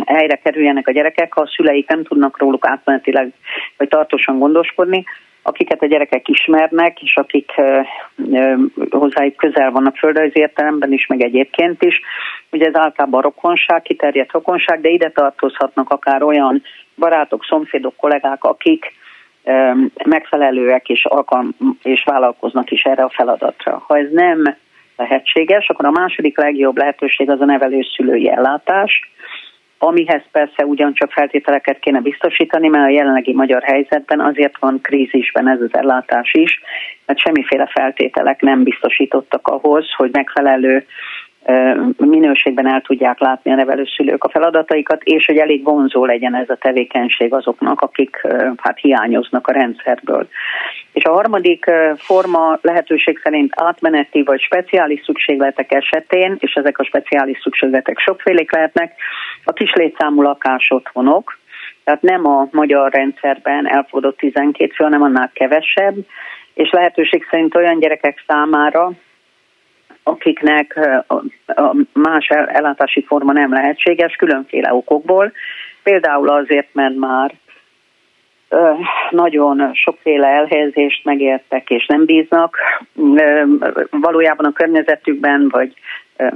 helyre kerüljenek a gyerekek, ha a szüleik nem tudnak róluk átmenetileg vagy tartósan gondoskodni, akiket a gyerekek ismernek, és akik hozzájuk közel vannak földrajzi értelemben is, meg egyébként is. Ugye ez általában rokonság, kiterjedt rokonság, de ide tartozhatnak akár olyan barátok, szomszédok, kollégák, akik megfelelőek és, alkalm- és vállalkoznak is erre a feladatra. Ha ez nem lehetséges, akkor a második legjobb lehetőség az a nevelőszülői ellátás, amihez persze ugyancsak feltételeket kéne biztosítani, mert a jelenlegi magyar helyzetben azért van krízisben ez az ellátás is, mert semmiféle feltételek nem biztosítottak ahhoz, hogy megfelelő minőségben el tudják látni a nevelőszülők a feladataikat, és hogy elég vonzó legyen ez a tevékenység azoknak, akik hát hiányoznak a rendszerből. És a harmadik forma lehetőség szerint átmeneti vagy speciális szükségletek esetén, és ezek a speciális szükségletek sokfélék lehetnek, a kis létszámú lakás otthonok, tehát nem a magyar rendszerben elfogadott 12 fő, hanem annál kevesebb, és lehetőség szerint olyan gyerekek számára, akiknek a más ellátási forma nem lehetséges különféle okokból. Például azért, mert már nagyon sokféle elhelyezést megértek és nem bíznak valójában a környezetükben, vagy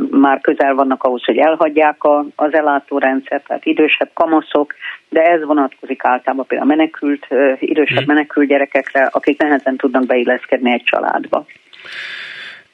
már közel vannak ahhoz, hogy elhagyják az ellátórendszert, tehát idősebb kamaszok, de ez vonatkozik általában például a menekült, idősebb hmm. menekült gyerekekre, akik nehezen tudnak beilleszkedni egy családba.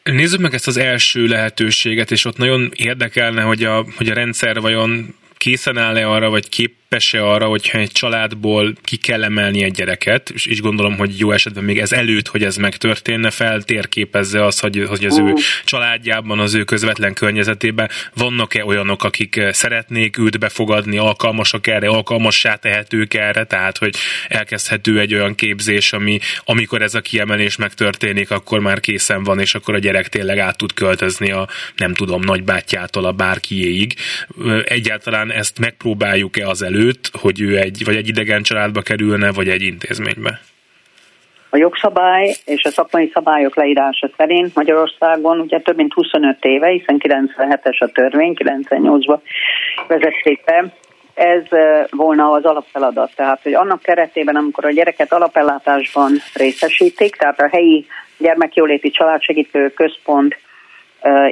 Nézzük meg ezt az első lehetőséget, és ott nagyon érdekelne, hogy a, hogy a rendszer vajon készen áll-e arra, vagy kép képes-e arra, hogyha egy családból ki kell emelni egy gyereket, és, és gondolom, hogy jó esetben még ez előtt, hogy ez megtörténne, feltérképezze az, hogy, hogy az ő családjában, az ő közvetlen környezetében vannak-e olyanok, akik szeretnék őt befogadni, alkalmasak erre, alkalmassá tehetők erre, tehát hogy elkezdhető egy olyan képzés, ami amikor ez a kiemelés megtörténik, akkor már készen van, és akkor a gyerek tényleg át tud költözni a nem tudom, nagybátyjától a bárkiéig. Egyáltalán ezt megpróbáljuk-e az elő előtt, hogy ő egy, vagy egy idegen családba kerülne, vagy egy intézménybe? A jogszabály és a szakmai szabályok leírása szerint Magyarországon ugye több mint 25 éve, hiszen 97-es a törvény, 98-ban vezették be, ez volna az alapfeladat. Tehát, hogy annak keretében, amikor a gyereket alapellátásban részesítik, tehát a helyi gyermekjóléti családsegítő központ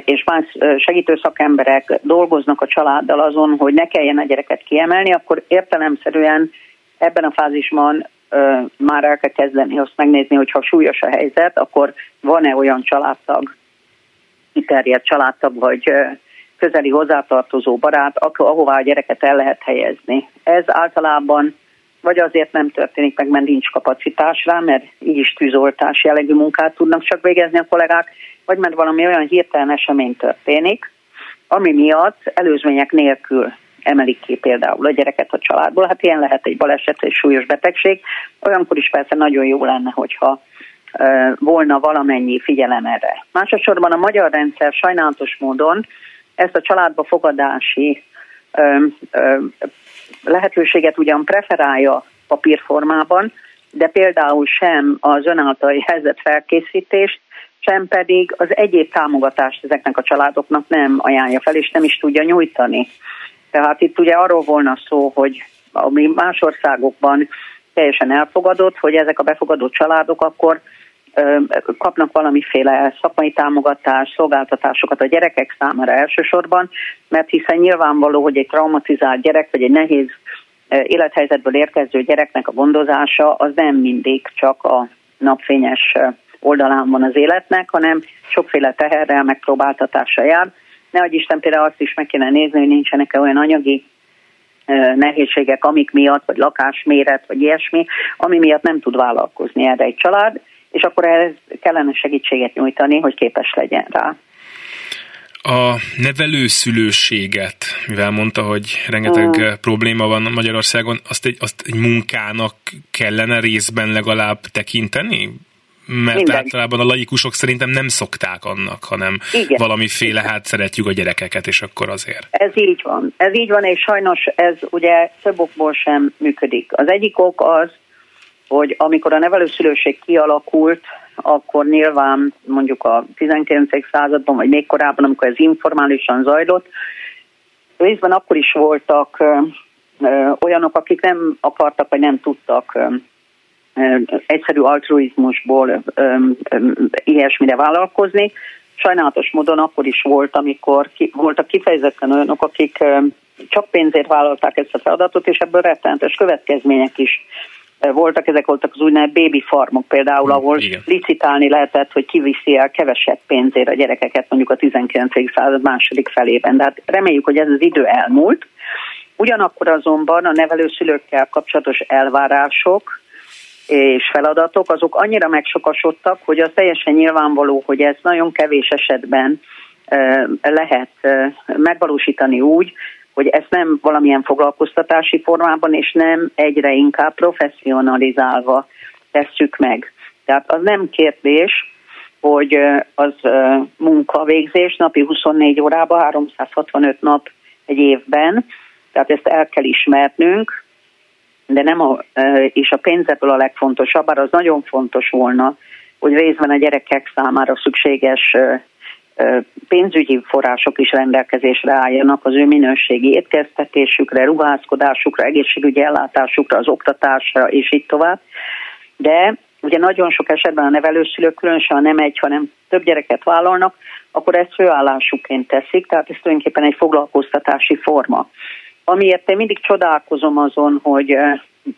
és más segítő szakemberek dolgoznak a családdal azon, hogy ne kelljen a gyereket kiemelni, akkor értelemszerűen ebben a fázisban már el kell kezdeni azt megnézni, hogy ha súlyos a helyzet, akkor van-e olyan családtag, kiterjedt családtag, vagy közeli hozzátartozó barát, ahová a gyereket el lehet helyezni. Ez általában vagy azért nem történik meg, mert nincs kapacitás rá, mert így is tűzoltás jellegű munkát tudnak csak végezni a kollégák, vagy mert valami olyan hirtelen esemény történik, ami miatt előzmények nélkül emelik ki például a gyereket a családból. Hát ilyen lehet egy baleset, egy súlyos betegség. Olyankor is persze nagyon jó lenne, hogyha volna valamennyi figyelem erre. Másodszorban a magyar rendszer sajnálatos módon ezt a családba fogadási lehetőséget ugyan preferálja papírformában, de például sem az önáltali helyzet felkészítést, sem pedig az egyéb támogatást ezeknek a családoknak nem ajánlja fel, és nem is tudja nyújtani. Tehát itt ugye arról volna szó, hogy ami más országokban teljesen elfogadott, hogy ezek a befogadott családok akkor kapnak valamiféle szakmai támogatást, szolgáltatásokat a gyerekek számára elsősorban, mert hiszen nyilvánvaló, hogy egy traumatizált gyerek, vagy egy nehéz élethelyzetből érkező gyereknek a gondozása az nem mindig csak a napfényes oldalán van az életnek, hanem sokféle teherrel, megpróbáltatással jár. Nehogy Isten például azt is meg kéne nézni, hogy nincsenek olyan anyagi nehézségek, amik miatt, vagy lakásméret, vagy ilyesmi, ami miatt nem tud vállalkozni erre egy család, és akkor ehhez kellene segítséget nyújtani, hogy képes legyen rá. A nevelőszülőséget, mivel mondta, hogy rengeteg mm. probléma van Magyarországon, azt egy, azt egy munkának kellene részben legalább tekinteni? Mert Minden. általában a laikusok szerintem nem szokták annak, hanem Igen. valamiféle, hát szeretjük a gyerekeket, és akkor azért. Ez így van. Ez így van, és sajnos ez ugye több okból sem működik. Az egyik ok az, hogy amikor a nevelőszülőség kialakult, akkor nyilván mondjuk a 19. században, vagy még korábban, amikor ez informálisan zajlott, részben akkor is voltak ö, ö, olyanok, akik nem akartak, vagy nem tudtak ö, egyszerű altruizmusból ilyesmire vállalkozni. Sajnálatos módon akkor is volt, amikor ki, voltak kifejezetten olyanok, akik csak pénzért vállalták ezt a feladatot, és ebből rettenetes következmények is voltak, ezek voltak az úgynevezett baby farmok például, ahol Igen. licitálni lehetett, hogy kiviszi el kevesebb pénzért a gyerekeket mondjuk a 19. század második felében. De hát reméljük, hogy ez az idő elmúlt. Ugyanakkor azonban a nevelőszülőkkel kapcsolatos elvárások, és feladatok, azok annyira megsokasodtak, hogy az teljesen nyilvánvaló, hogy ez nagyon kevés esetben lehet megvalósítani úgy, hogy ezt nem valamilyen foglalkoztatási formában, és nem egyre inkább professzionalizálva tesszük meg. Tehát az nem kérdés, hogy az munkavégzés napi 24 órában, 365 nap egy évben, tehát ezt el kell ismernünk, de nem a, és a pénzekből a legfontosabb, bár az nagyon fontos volna, hogy részben a gyerekek számára szükséges pénzügyi források is rendelkezésre álljanak az ő minőségi étkeztetésükre, ruházkodásukra, egészségügyi ellátásukra, az oktatásra, és így tovább. De ugye nagyon sok esetben a nevelőszülők, különösen nem egy, hanem több gyereket vállalnak, akkor ezt főállásukként teszik, tehát ez tulajdonképpen egy foglalkoztatási forma amiért én mindig csodálkozom azon, hogy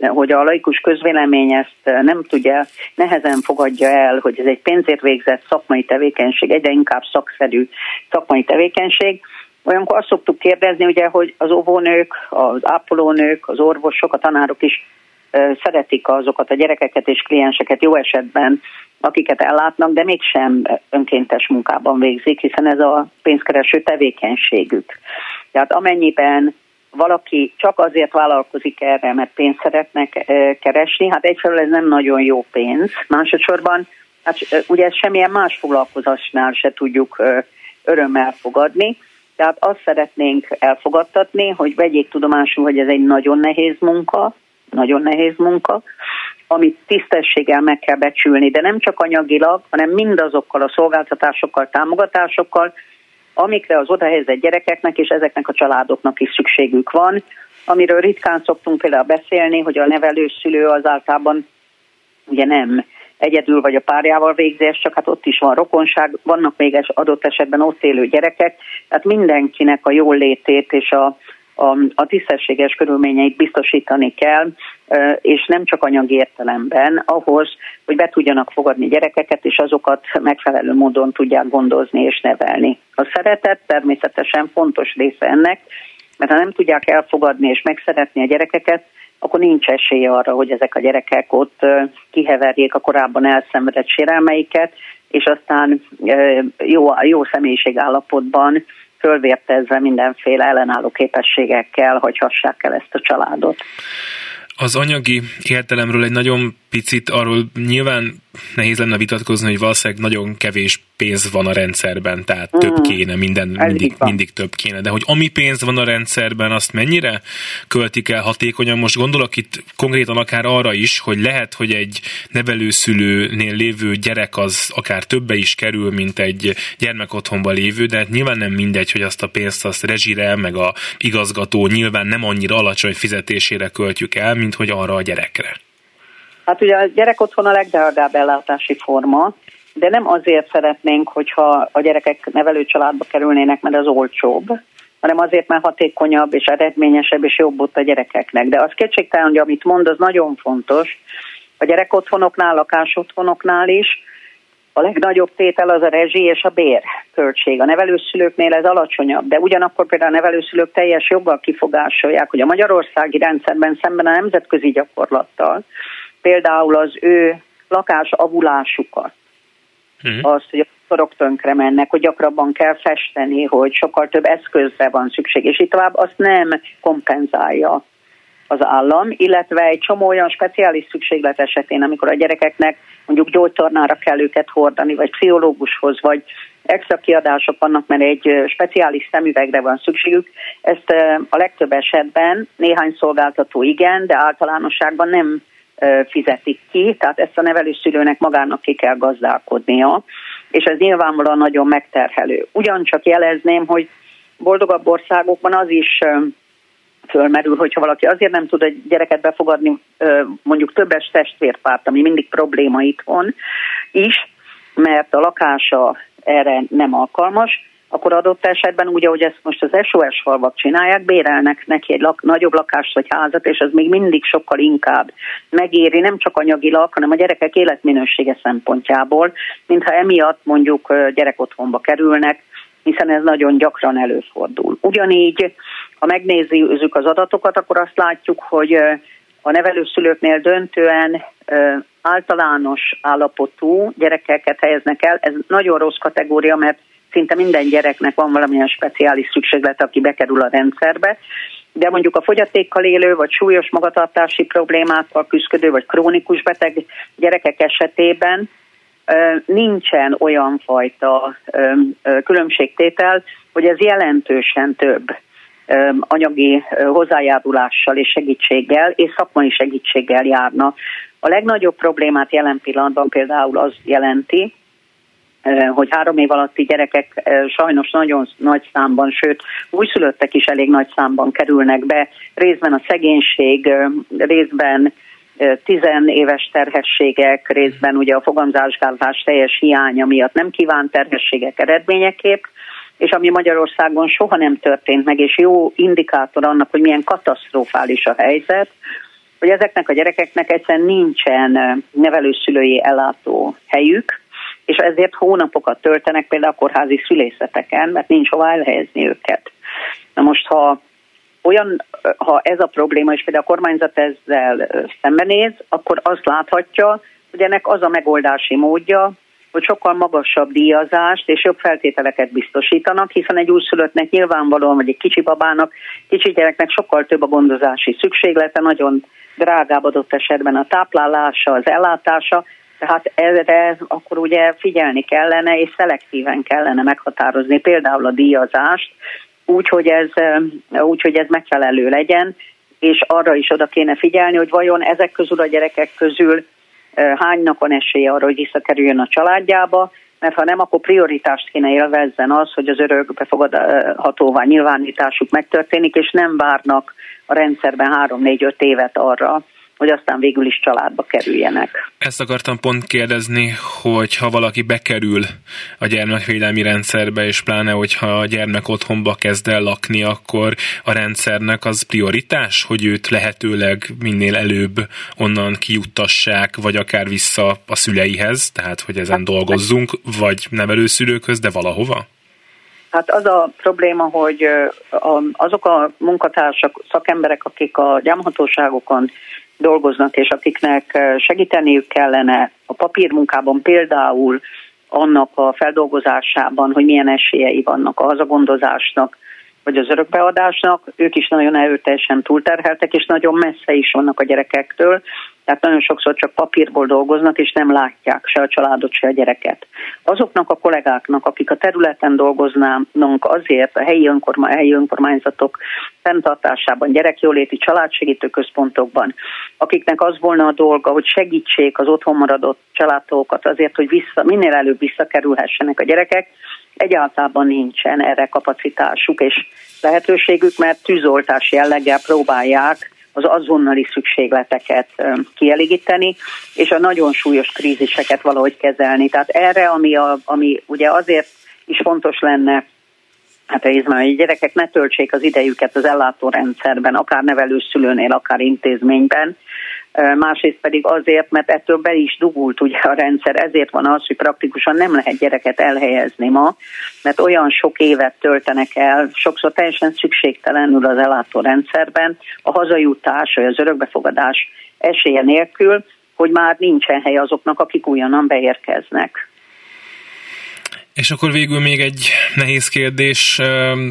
hogy a laikus közvélemény ezt nem tudja, nehezen fogadja el, hogy ez egy pénzért végzett szakmai tevékenység, egyre inkább szakszerű szakmai tevékenység. Olyankor azt szoktuk kérdezni, ugye, hogy az óvónők, az ápolónők, az orvosok, a tanárok is szeretik azokat a gyerekeket és klienseket jó esetben, akiket ellátnak, de mégsem önkéntes munkában végzik, hiszen ez a pénzkereső tevékenységük. Tehát amennyiben valaki csak azért vállalkozik erre, mert pénzt szeretnek keresni, hát egyfelől ez nem nagyon jó pénz. Másodszorban, hát ugye ezt semmilyen más foglalkozásnál se tudjuk örömmel fogadni. Tehát azt szeretnénk elfogadtatni, hogy vegyék tudomásul, hogy ez egy nagyon nehéz munka, nagyon nehéz munka, amit tisztességgel meg kell becsülni, de nem csak anyagilag, hanem mindazokkal a szolgáltatásokkal, támogatásokkal, amikre az odahelyezett gyerekeknek és ezeknek a családoknak is szükségük van, amiről ritkán szoktunk például beszélni, hogy a nevelőszülő az általában ugye nem egyedül vagy a párjával végzés, csak hát ott is van rokonság, vannak még adott esetben ott élő gyerekek, tehát mindenkinek a jól létét és a, a, a tisztességes körülményeit biztosítani kell, és nem csak anyagi értelemben, ahhoz, hogy be tudjanak fogadni gyerekeket, és azokat megfelelő módon tudják gondozni és nevelni. A szeretet természetesen fontos része ennek, mert ha nem tudják elfogadni és megszeretni a gyerekeket, akkor nincs esélye arra, hogy ezek a gyerekek ott kiheverjék a korábban elszenvedett sérelmeiket, és aztán jó, jó személyiségállapotban fölvértezve mindenféle ellenálló képességekkel hagyhassák el ezt a családot. Az anyagi értelemről egy nagyon picit arról nyilván nehéz lenne vitatkozni, hogy valószínűleg nagyon kevés pénz van a rendszerben, tehát uh-huh. több kéne, minden mindig, mindig több kéne. De hogy ami pénz van a rendszerben, azt mennyire költik el hatékonyan? Most gondolok itt konkrétan akár arra is, hogy lehet, hogy egy nevelőszülőnél lévő gyerek az akár többe is kerül, mint egy gyermekotthonban lévő, de hát nyilván nem mindegy, hogy azt a pénzt azt rezsire, meg a igazgató nyilván nem annyira alacsony fizetésére költjük el, mint hogy arra a gyerekre. Hát ugye a gyerek otthon a legdrágább ellátási forma, de nem azért szeretnénk, hogyha a gyerekek nevelőcsaládba kerülnének, mert az olcsóbb, hanem azért, mert hatékonyabb és eredményesebb és jobb ott a gyerekeknek. De az kétségtelen, hogy amit mond, az nagyon fontos. A gyerekotthonoknál, lakásotthonoknál is a legnagyobb tétel az a rezsi és a bér költség. A nevelőszülőknél ez alacsonyabb, de ugyanakkor például a nevelőszülők teljes joggal kifogásolják, hogy a magyarországi rendszerben szemben a nemzetközi gyakorlattal például az ő lakás avulásukat, uh-huh. azt, hogy a szorok tönkre mennek, hogy gyakrabban kell festeni, hogy sokkal több eszközre van szükség, és itt tovább azt nem kompenzálja az állam, illetve egy csomó olyan speciális szükséglet esetén, amikor a gyerekeknek mondjuk gyógytornára kell őket hordani, vagy pszichológushoz, vagy extra kiadások vannak, mert egy speciális szemüvegre van szükségük. Ezt a legtöbb esetben néhány szolgáltató igen, de általánosságban nem fizetik ki, tehát ezt a nevelőszülőnek magának ki kell gazdálkodnia, és ez nyilvánvalóan nagyon megterhelő. Ugyancsak jelezném, hogy boldogabb országokban az is fölmerül, hogyha valaki azért nem tud egy gyereket befogadni, mondjuk többes testvérpárt, ami mindig probléma itthon is, mert a lakása erre nem alkalmas, akkor adott esetben úgy, ahogy ezt most az SOS falvak csinálják, bérelnek neki egy lak, nagyobb lakást vagy házat, és az még mindig sokkal inkább megéri, nem csak anyagilag, hanem a gyerekek életminősége szempontjából, mintha emiatt mondjuk gyerekotthonba kerülnek, hiszen ez nagyon gyakran előfordul. Ugyanígy, ha megnézzük az adatokat, akkor azt látjuk, hogy a nevelőszülőknél döntően általános állapotú gyerekeket helyeznek el. Ez nagyon rossz kategória, mert szinte minden gyereknek van valamilyen speciális szükséglete, aki bekerül a rendszerbe, de mondjuk a fogyatékkal élő, vagy súlyos magatartási problémákkal küzdő, vagy krónikus beteg gyerekek esetében nincsen olyan fajta különbségtétel, hogy ez jelentősen több anyagi hozzájárulással és segítséggel és szakmai segítséggel járna. A legnagyobb problémát jelen pillanatban például az jelenti, hogy három év alatti gyerekek sajnos nagyon nagy számban, sőt újszülöttek is elég nagy számban kerülnek be, részben a szegénység, részben tizenéves terhességek, részben ugye a fogamzásgátlás teljes hiánya miatt nem kívánt terhességek eredményeképp, és ami Magyarországon soha nem történt meg, és jó indikátor annak, hogy milyen katasztrofális a helyzet, hogy ezeknek a gyerekeknek egyszerűen nincsen nevelőszülői ellátó helyük, és ezért hónapokat töltenek például a kórházi szülészeteken, mert nincs hová elhelyezni őket. Na most, ha olyan, ha ez a probléma, és például a kormányzat ezzel szembenéz, akkor azt láthatja, hogy ennek az a megoldási módja, hogy sokkal magasabb díjazást és jobb feltételeket biztosítanak, hiszen egy újszülöttnek nyilvánvalóan, vagy egy kicsi babának, kicsi gyereknek sokkal több a gondozási szükséglete, nagyon drágább adott esetben a táplálása, az ellátása, tehát erre akkor ugye figyelni kellene, és szelektíven kellene meghatározni például a díjazást, úgy, hogy ez, úgy, hogy ez megfelelő legyen, és arra is oda kéne figyelni, hogy vajon ezek közül a gyerekek közül hánynak van esélye arra, hogy visszakerüljön a családjába, mert ha nem, akkor prioritást kéne élvezzen az, hogy az örökbefogadhatóvá nyilvánításuk megtörténik, és nem várnak a rendszerben 3-4-5 évet arra, hogy aztán végül is családba kerüljenek. Ezt akartam pont kérdezni, hogy ha valaki bekerül a gyermekvédelmi rendszerbe, és pláne, hogyha a gyermek otthonba kezd el lakni, akkor a rendszernek az prioritás, hogy őt lehetőleg minél előbb onnan kiuttassák, vagy akár vissza a szüleihez, tehát hogy ezen hát, dolgozzunk, vagy nevelőszülőkhöz, de valahova? Hát az a probléma, hogy azok a munkatársak, szakemberek, akik a gyámhatóságokon dolgoznak, és akiknek segíteniük kellene a papírmunkában például annak a feldolgozásában, hogy milyen esélyei vannak a hazagondozásnak, vagy az örökbeadásnak, ők is nagyon erőteljesen túlterheltek, és nagyon messze is vannak a gyerekektől, tehát nagyon sokszor csak papírból dolgoznak, és nem látják se a családot, se a gyereket. Azoknak a kollégáknak, akik a területen dolgoznának azért a helyi, önkormány, helyi önkormányzatok fenntartásában, gyerekjóléti családsegítő központokban, akiknek az volna a dolga, hogy segítsék az otthon maradott családtókat azért, hogy vissza, minél előbb visszakerülhessenek a gyerekek, egyáltalán nincsen erre kapacitásuk és lehetőségük, mert tűzoltás jelleggel próbálják az azonnali szükségleteket kielégíteni, és a nagyon súlyos kríziseket valahogy kezelni. Tehát erre, ami, a, ami ugye azért is fontos lenne, hát részben, hogy a gyerekek ne töltsék az idejüket az ellátórendszerben, akár nevelőszülőnél, akár intézményben, másrészt pedig azért, mert ettől be is dugult ugye a rendszer, ezért van az, hogy praktikusan nem lehet gyereket elhelyezni ma, mert olyan sok évet töltenek el, sokszor teljesen szükségtelenül az ellátórendszerben, a hazajutás vagy az örökbefogadás esélye nélkül, hogy már nincsen hely azoknak, akik újonnan beérkeznek. És akkor végül még egy nehéz kérdés.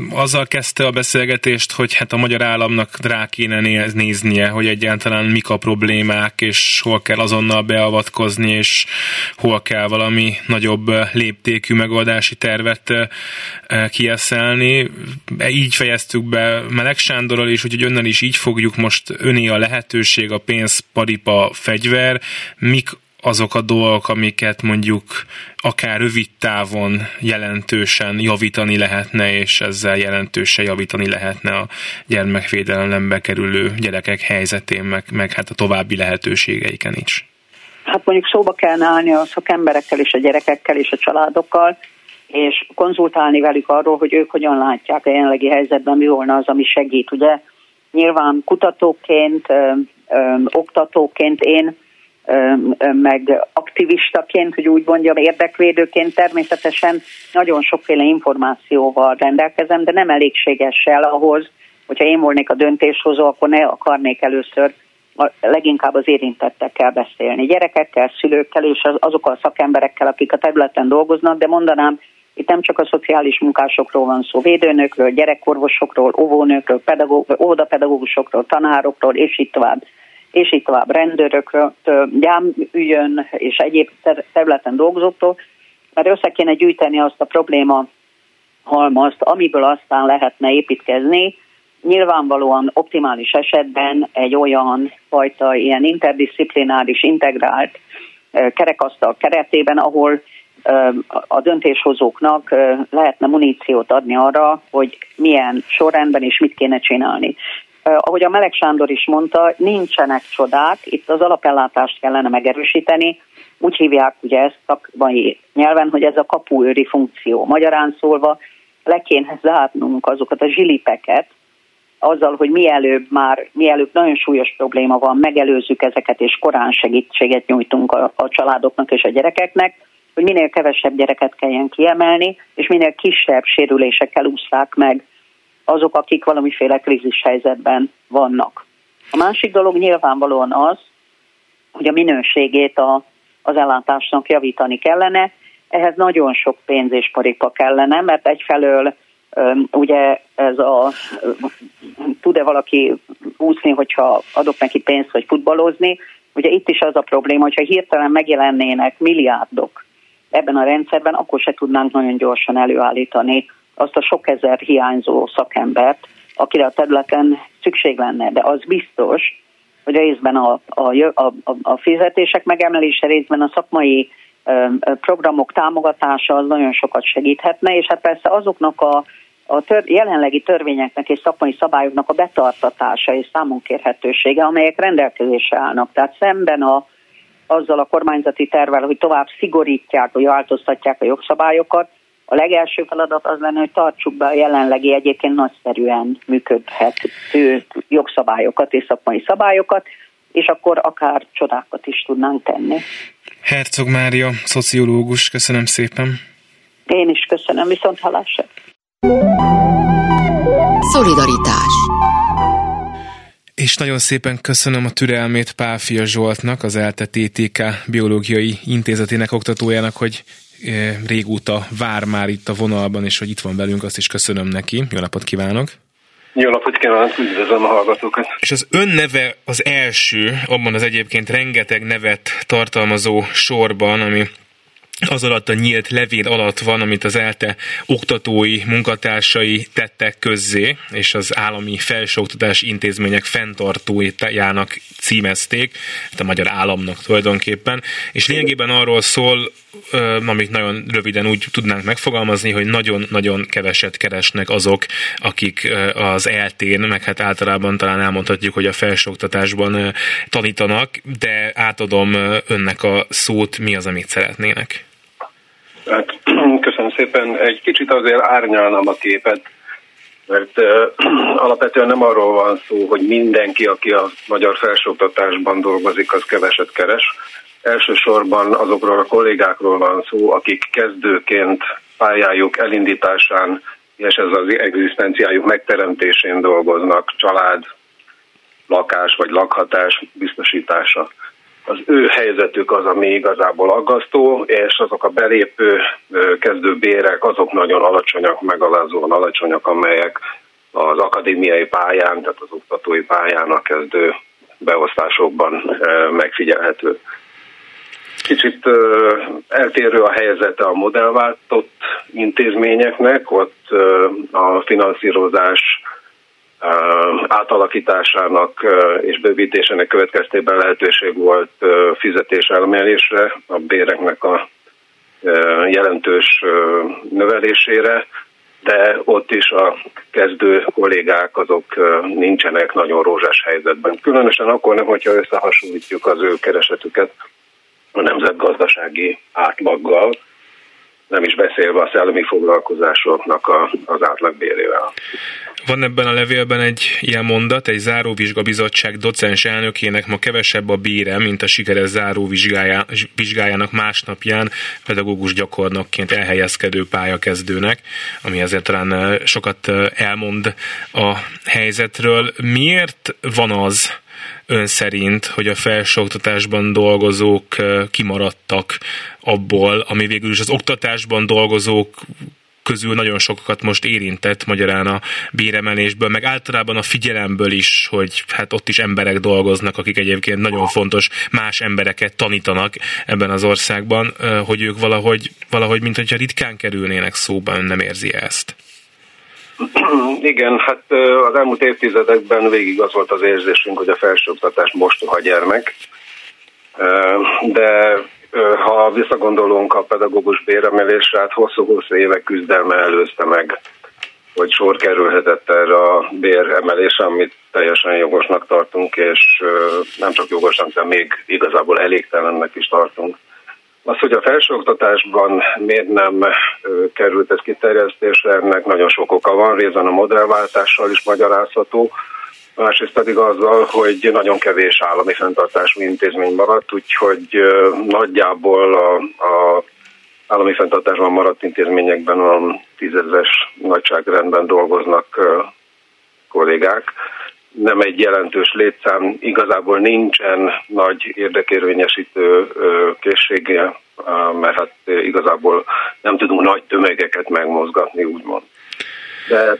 Azzal kezdte a beszélgetést, hogy hát a magyar államnak rá kéne néznie, hogy egyáltalán mik a problémák, és hol kell azonnal beavatkozni, és hol kell valami nagyobb léptékű megoldási tervet kieszelni. Így fejeztük be Meleg Sándorral is, úgyhogy önnel is így fogjuk most öné a lehetőség, a pénz, paripa, fegyver. Mik azok a dolgok, amiket mondjuk akár rövid távon jelentősen javítani lehetne, és ezzel jelentősen javítani lehetne a gyermekvédelembe kerülő gyerekek helyzetén, meg, meg hát a további lehetőségeiken is. Hát mondjuk szóba kell állni a szakemberekkel és a gyerekekkel és a családokkal, és konzultálni velük arról, hogy ők hogyan látják a jelenlegi helyzetben, mi volna az, ami segít. Ugye nyilván kutatóként, ö, ö, oktatóként én meg aktivistaként, hogy úgy mondjam, érdekvédőként természetesen nagyon sokféle információval rendelkezem, de nem elégségessel ahhoz, hogyha én volnék a döntéshozó, akkor ne akarnék először leginkább az érintettekkel beszélni. Gyerekekkel, szülőkkel és azokkal a szakemberekkel, akik a területen dolgoznak, de mondanám, itt nem csak a szociális munkásokról van szó, védőnökről, gyerekorvosokról, óvónőkről, pedagóg, óvodapedagógusokról, tanárokról, és így tovább és így tovább rendőrökről, gyámügyön és egyéb területen dolgozóktól, mert össze kéne gyűjteni azt a probléma halmazt, amiből aztán lehetne építkezni, nyilvánvalóan optimális esetben egy olyan fajta ilyen interdisziplináris, integrált kerekasztal keretében, ahol a döntéshozóknak lehetne muníciót adni arra, hogy milyen sorrendben és mit kéne csinálni ahogy a Meleg Sándor is mondta, nincsenek csodák, itt az alapellátást kellene megerősíteni, úgy hívják ugye ezt szakmai nyelven, hogy ez a kapuőri funkció. Magyarán szólva le kéne zárnunk azokat a zsilipeket, azzal, hogy mielőbb már, mielőbb nagyon súlyos probléma van, megelőzzük ezeket, és korán segítséget nyújtunk a, a családoknak és a gyerekeknek, hogy minél kevesebb gyereket kelljen kiemelni, és minél kisebb sérülésekkel ússzák meg azok, akik valamiféle krízis helyzetben vannak. A másik dolog nyilvánvalóan az, hogy a minőségét a, az ellátásnak javítani kellene. Ehhez nagyon sok pénz és paripa kellene, mert egyfelől ugye ez a tud-e valaki úszni, hogyha adok neki pénzt, vagy futballozni, ugye itt is az a probléma, hogyha hirtelen megjelennének milliárdok ebben a rendszerben, akkor se tudnánk nagyon gyorsan előállítani azt a sok ezer hiányzó szakembert, akire a területen szükség lenne. De az biztos, hogy részben a, a, a, a fizetések megemelése, részben a szakmai programok támogatása az nagyon sokat segíthetne, és hát persze azoknak a, a tör, jelenlegi törvényeknek és szakmai szabályoknak a betartatása és számonkérhetősége, amelyek rendelkezésre állnak. Tehát szemben a, azzal a kormányzati tervel, hogy tovább szigorítják, vagy változtatják a jogszabályokat, a legelső feladat az lenne, hogy tartsuk be a jelenlegi egyébként nagyszerűen működhető jogszabályokat és szakmai szabályokat, és akkor akár csodákat is tudnánk tenni. Herzog Mária, szociológus, köszönöm szépen. Én is köszönöm, viszont hallásra. Szolidaritás és nagyon szépen köszönöm a türelmét Pálfia Zsoltnak, az ELTE TTK Biológiai Intézetének oktatójának, hogy régóta vár már itt a vonalban, és hogy itt van velünk, azt is köszönöm neki. Jó napot kívánok! Jó napot kívánok, üdvözlöm a hallgatókat! És az ön neve az első, abban az egyébként rengeteg nevet tartalmazó sorban, ami az alatt a nyílt levél alatt van, amit az ELTE oktatói munkatársai tettek közzé, és az állami felsőoktatási intézmények fenntartójának címezték, a magyar államnak tulajdonképpen, és lényegében arról szól, amit nagyon röviden úgy tudnánk megfogalmazni, hogy nagyon-nagyon keveset keresnek azok, akik az eltén, meg hát általában talán elmondhatjuk, hogy a felsőoktatásban tanítanak, de átadom önnek a szót, mi az, amit szeretnének. Hát, köszönöm szépen. Egy kicsit azért árnyalnám a képet, mert alapvetően nem arról van szó, hogy mindenki, aki a magyar felsőoktatásban dolgozik, az keveset keres. Elsősorban azokról a kollégákról van szó, akik kezdőként pályájuk elindításán és ez az egzisztenciájuk megteremtésén dolgoznak, család, lakás vagy lakhatás biztosítása az ő helyzetük az, ami igazából aggasztó, és azok a belépő kezdő bérek azok nagyon alacsonyak, megalázóan alacsonyak, amelyek az akadémiai pályán, tehát az oktatói pályán a kezdő beosztásokban megfigyelhető. Kicsit eltérő a helyzete a modellváltott intézményeknek, ott a finanszírozás átalakításának és bővítésének következtében lehetőség volt fizetés elmelésre, a béreknek a jelentős növelésére, de ott is a kezdő kollégák azok nincsenek nagyon rózsás helyzetben. Különösen akkor nem, hogyha összehasonlítjuk az ő keresetüket a nemzetgazdasági átlaggal, nem is beszélve a szellemi foglalkozásoknak a, az átlagbérével. Van ebben a levélben egy ilyen mondat, egy záróvizsgabizottság docens elnökének ma kevesebb a bére, mint a sikeres záróvizsgájának másnapján pedagógus gyakornokként elhelyezkedő pályakezdőnek, ami azért talán sokat elmond a helyzetről. Miért van az, ön szerint, hogy a felsőoktatásban dolgozók kimaradtak abból, ami végül is az oktatásban dolgozók közül nagyon sokakat most érintett magyarán a béremelésből, meg általában a figyelemből is, hogy hát ott is emberek dolgoznak, akik egyébként nagyon fontos más embereket tanítanak ebben az országban, hogy ők valahogy, valahogy mint hogyha ritkán kerülnének szóba, ön nem érzi ezt? Igen, hát az elmúlt évtizedekben végig az volt az érzésünk, hogy a felsőoktatás mostoha gyermek, de ha visszagondolunk a pedagógus béremelésre, hát hosszú-hosszú évek küzdelme előzte meg, hogy sor kerülhetett erre a béremelésre, amit teljesen jogosnak tartunk, és nem csak jogosnak, de még igazából elégtelennek is tartunk. Az, hogy a felsőoktatásban miért nem került ez kiterjesztésre, ennek nagyon sok oka van, részben a modellváltással is magyarázható, másrészt pedig azzal, hogy nagyon kevés állami fenntartású intézmény maradt, úgyhogy nagyjából a, a állami fenntartásban maradt intézményekben a tízezes nagyságrendben dolgoznak kollégák. Nem egy jelentős létszám, igazából nincsen nagy érdekérvényesítő készsége, mert hát igazából nem tudunk nagy tömegeket megmozgatni, úgymond. De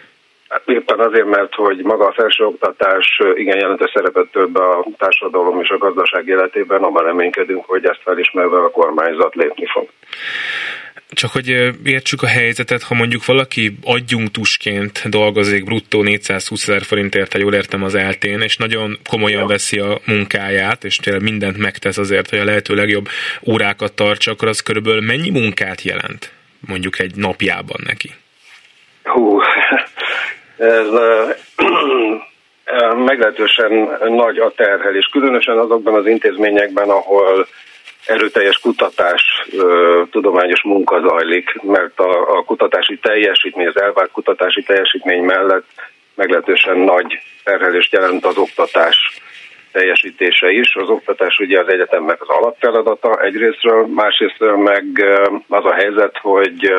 éppen azért, mert hogy maga a felsőoktatás igen jelentős szerepet több a társadalom és a gazdaság életében, abban reménykedünk, hogy ezt felismerve a kormányzat lépni fog. Csak hogy értsük a helyzetet, ha mondjuk valaki adjunktusként dolgozik bruttó 420 ezer forintért, ha jól értem az eltén, és nagyon komolyan veszi a munkáját, és tényleg mindent megtesz azért, hogy a lehető legjobb órákat tartsa, akkor az körülbelül mennyi munkát jelent mondjuk egy napjában neki? Hú, ez meglehetősen nagy a terhelés, különösen azokban az intézményekben, ahol erőteljes kutatás, tudományos munka zajlik, mert a, a kutatási teljesítmény, az elvárt kutatási teljesítmény mellett meglehetősen nagy terhelést jelent az oktatás teljesítése is. Az oktatás ugye az egyetemnek az alapfeladata egyrésztről, másrésztről meg az a helyzet, hogy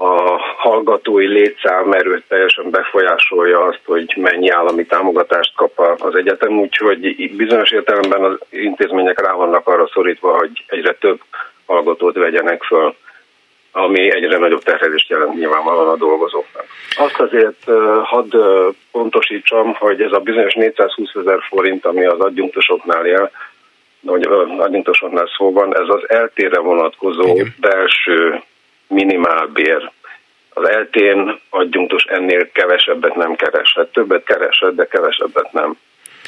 a hallgatói létszám teljesen befolyásolja azt, hogy mennyi állami támogatást kap az egyetem, úgyhogy bizonyos értelemben az intézmények rá vannak arra szorítva, hogy egyre több hallgatót vegyenek föl, ami egyre nagyobb terhelést jelent nyilvánvalóan a dolgozóknak. Azt azért hadd pontosítsam, hogy ez a bizonyos 420 ezer forint, ami az adjunktusoknál él, vagy adjunktusoknál szó van, ez az eltére vonatkozó Igen. belső minimálbér. Az eltén adjunktus ennél kevesebbet nem keresett. Többet keresett, de kevesebbet nem.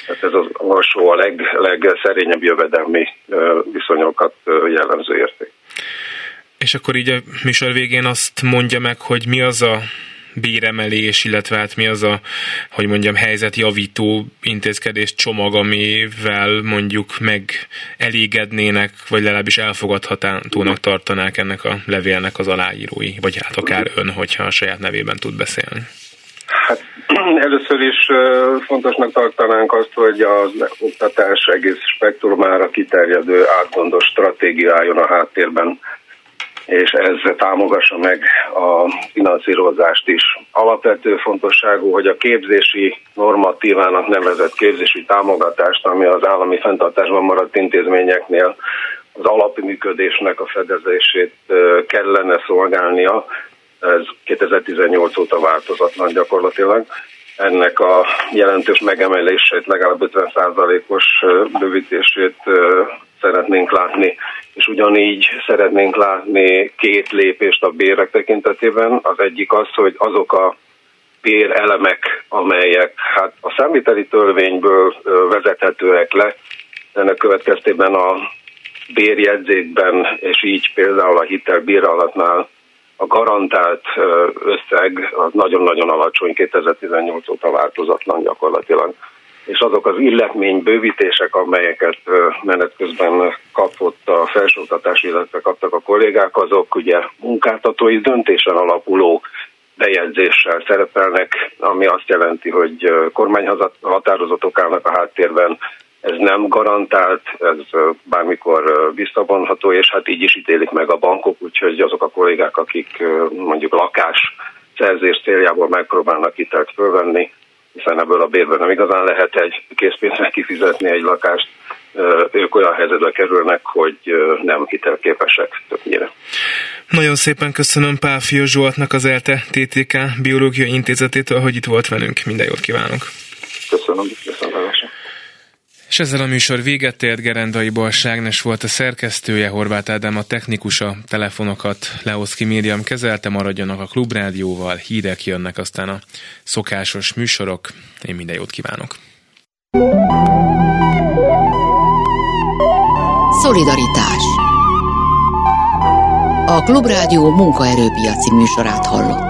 Tehát ez az alsó a leg, legszerényebb jövedelmi viszonyokat jellemző érték. És akkor így a műsor végén azt mondja meg, hogy mi az a béremelés, illetve hát mi az a, hogy mondjam, helyzetjavító intézkedés csomag, amivel mondjuk meg elégednének, vagy legalábbis elfogadhatónak tartanák ennek a levélnek az aláírói, vagy hát akár ön, hogyha a saját nevében tud beszélni. Hát először is fontosnak tartanánk azt, hogy az oktatás egész spektrumára kiterjedő átgondos stratégia álljon a háttérben és ez támogassa meg a finanszírozást is. Alapvető fontosságú, hogy a képzési normatívának nevezett képzési támogatást, ami az állami fenntartásban maradt intézményeknél az alapműködésnek a fedezését kellene szolgálnia, ez 2018 óta változatlan gyakorlatilag. Ennek a jelentős megemelését, legalább 50%-os bővítését szeretnénk látni, és ugyanígy szeretnénk látni két lépést a bérek tekintetében. Az egyik az, hogy azok a elemek, amelyek hát a számviteli törvényből vezethetőek le, ennek következtében a bérjegyzékben, és így például a hitelbírálatnál a garantált összeg az nagyon-nagyon alacsony, 2018 óta változatlan gyakorlatilag és azok az illetmény bővítések, amelyeket menet közben kapott a felsőoktatás, illetve kaptak a kollégák, azok ugye munkáltatói döntésen alapuló bejegyzéssel szerepelnek, ami azt jelenti, hogy kormányhatározatok állnak a háttérben, ez nem garantált, ez bármikor visszavonható, és hát így is ítélik meg a bankok, úgyhogy azok a kollégák, akik mondjuk lakás szerzés céljából megpróbálnak hitelt fölvenni, hiszen ebből a bérből nem igazán lehet egy készpénznek kifizetni egy lakást, ők olyan helyzetbe kerülnek, hogy nem hitelképesek többnyire. Nagyon szépen köszönöm Pál Fio Zsoltnak az ELTE TTK Biológiai Intézetétől, hogy itt volt velünk. Minden jót kívánok! Köszönöm, köszönöm. És ezzel a műsor véget ért Gerendai Balságnes volt a szerkesztője, Horváth Ádám a technikusa, telefonokat Leoszki Miriam kezelte, maradjanak a Klubrádióval, hírek jönnek, aztán a szokásos műsorok. Én minden jót kívánok! Szolidaritás A Klubrádió munkaerőpiaci műsorát hallott.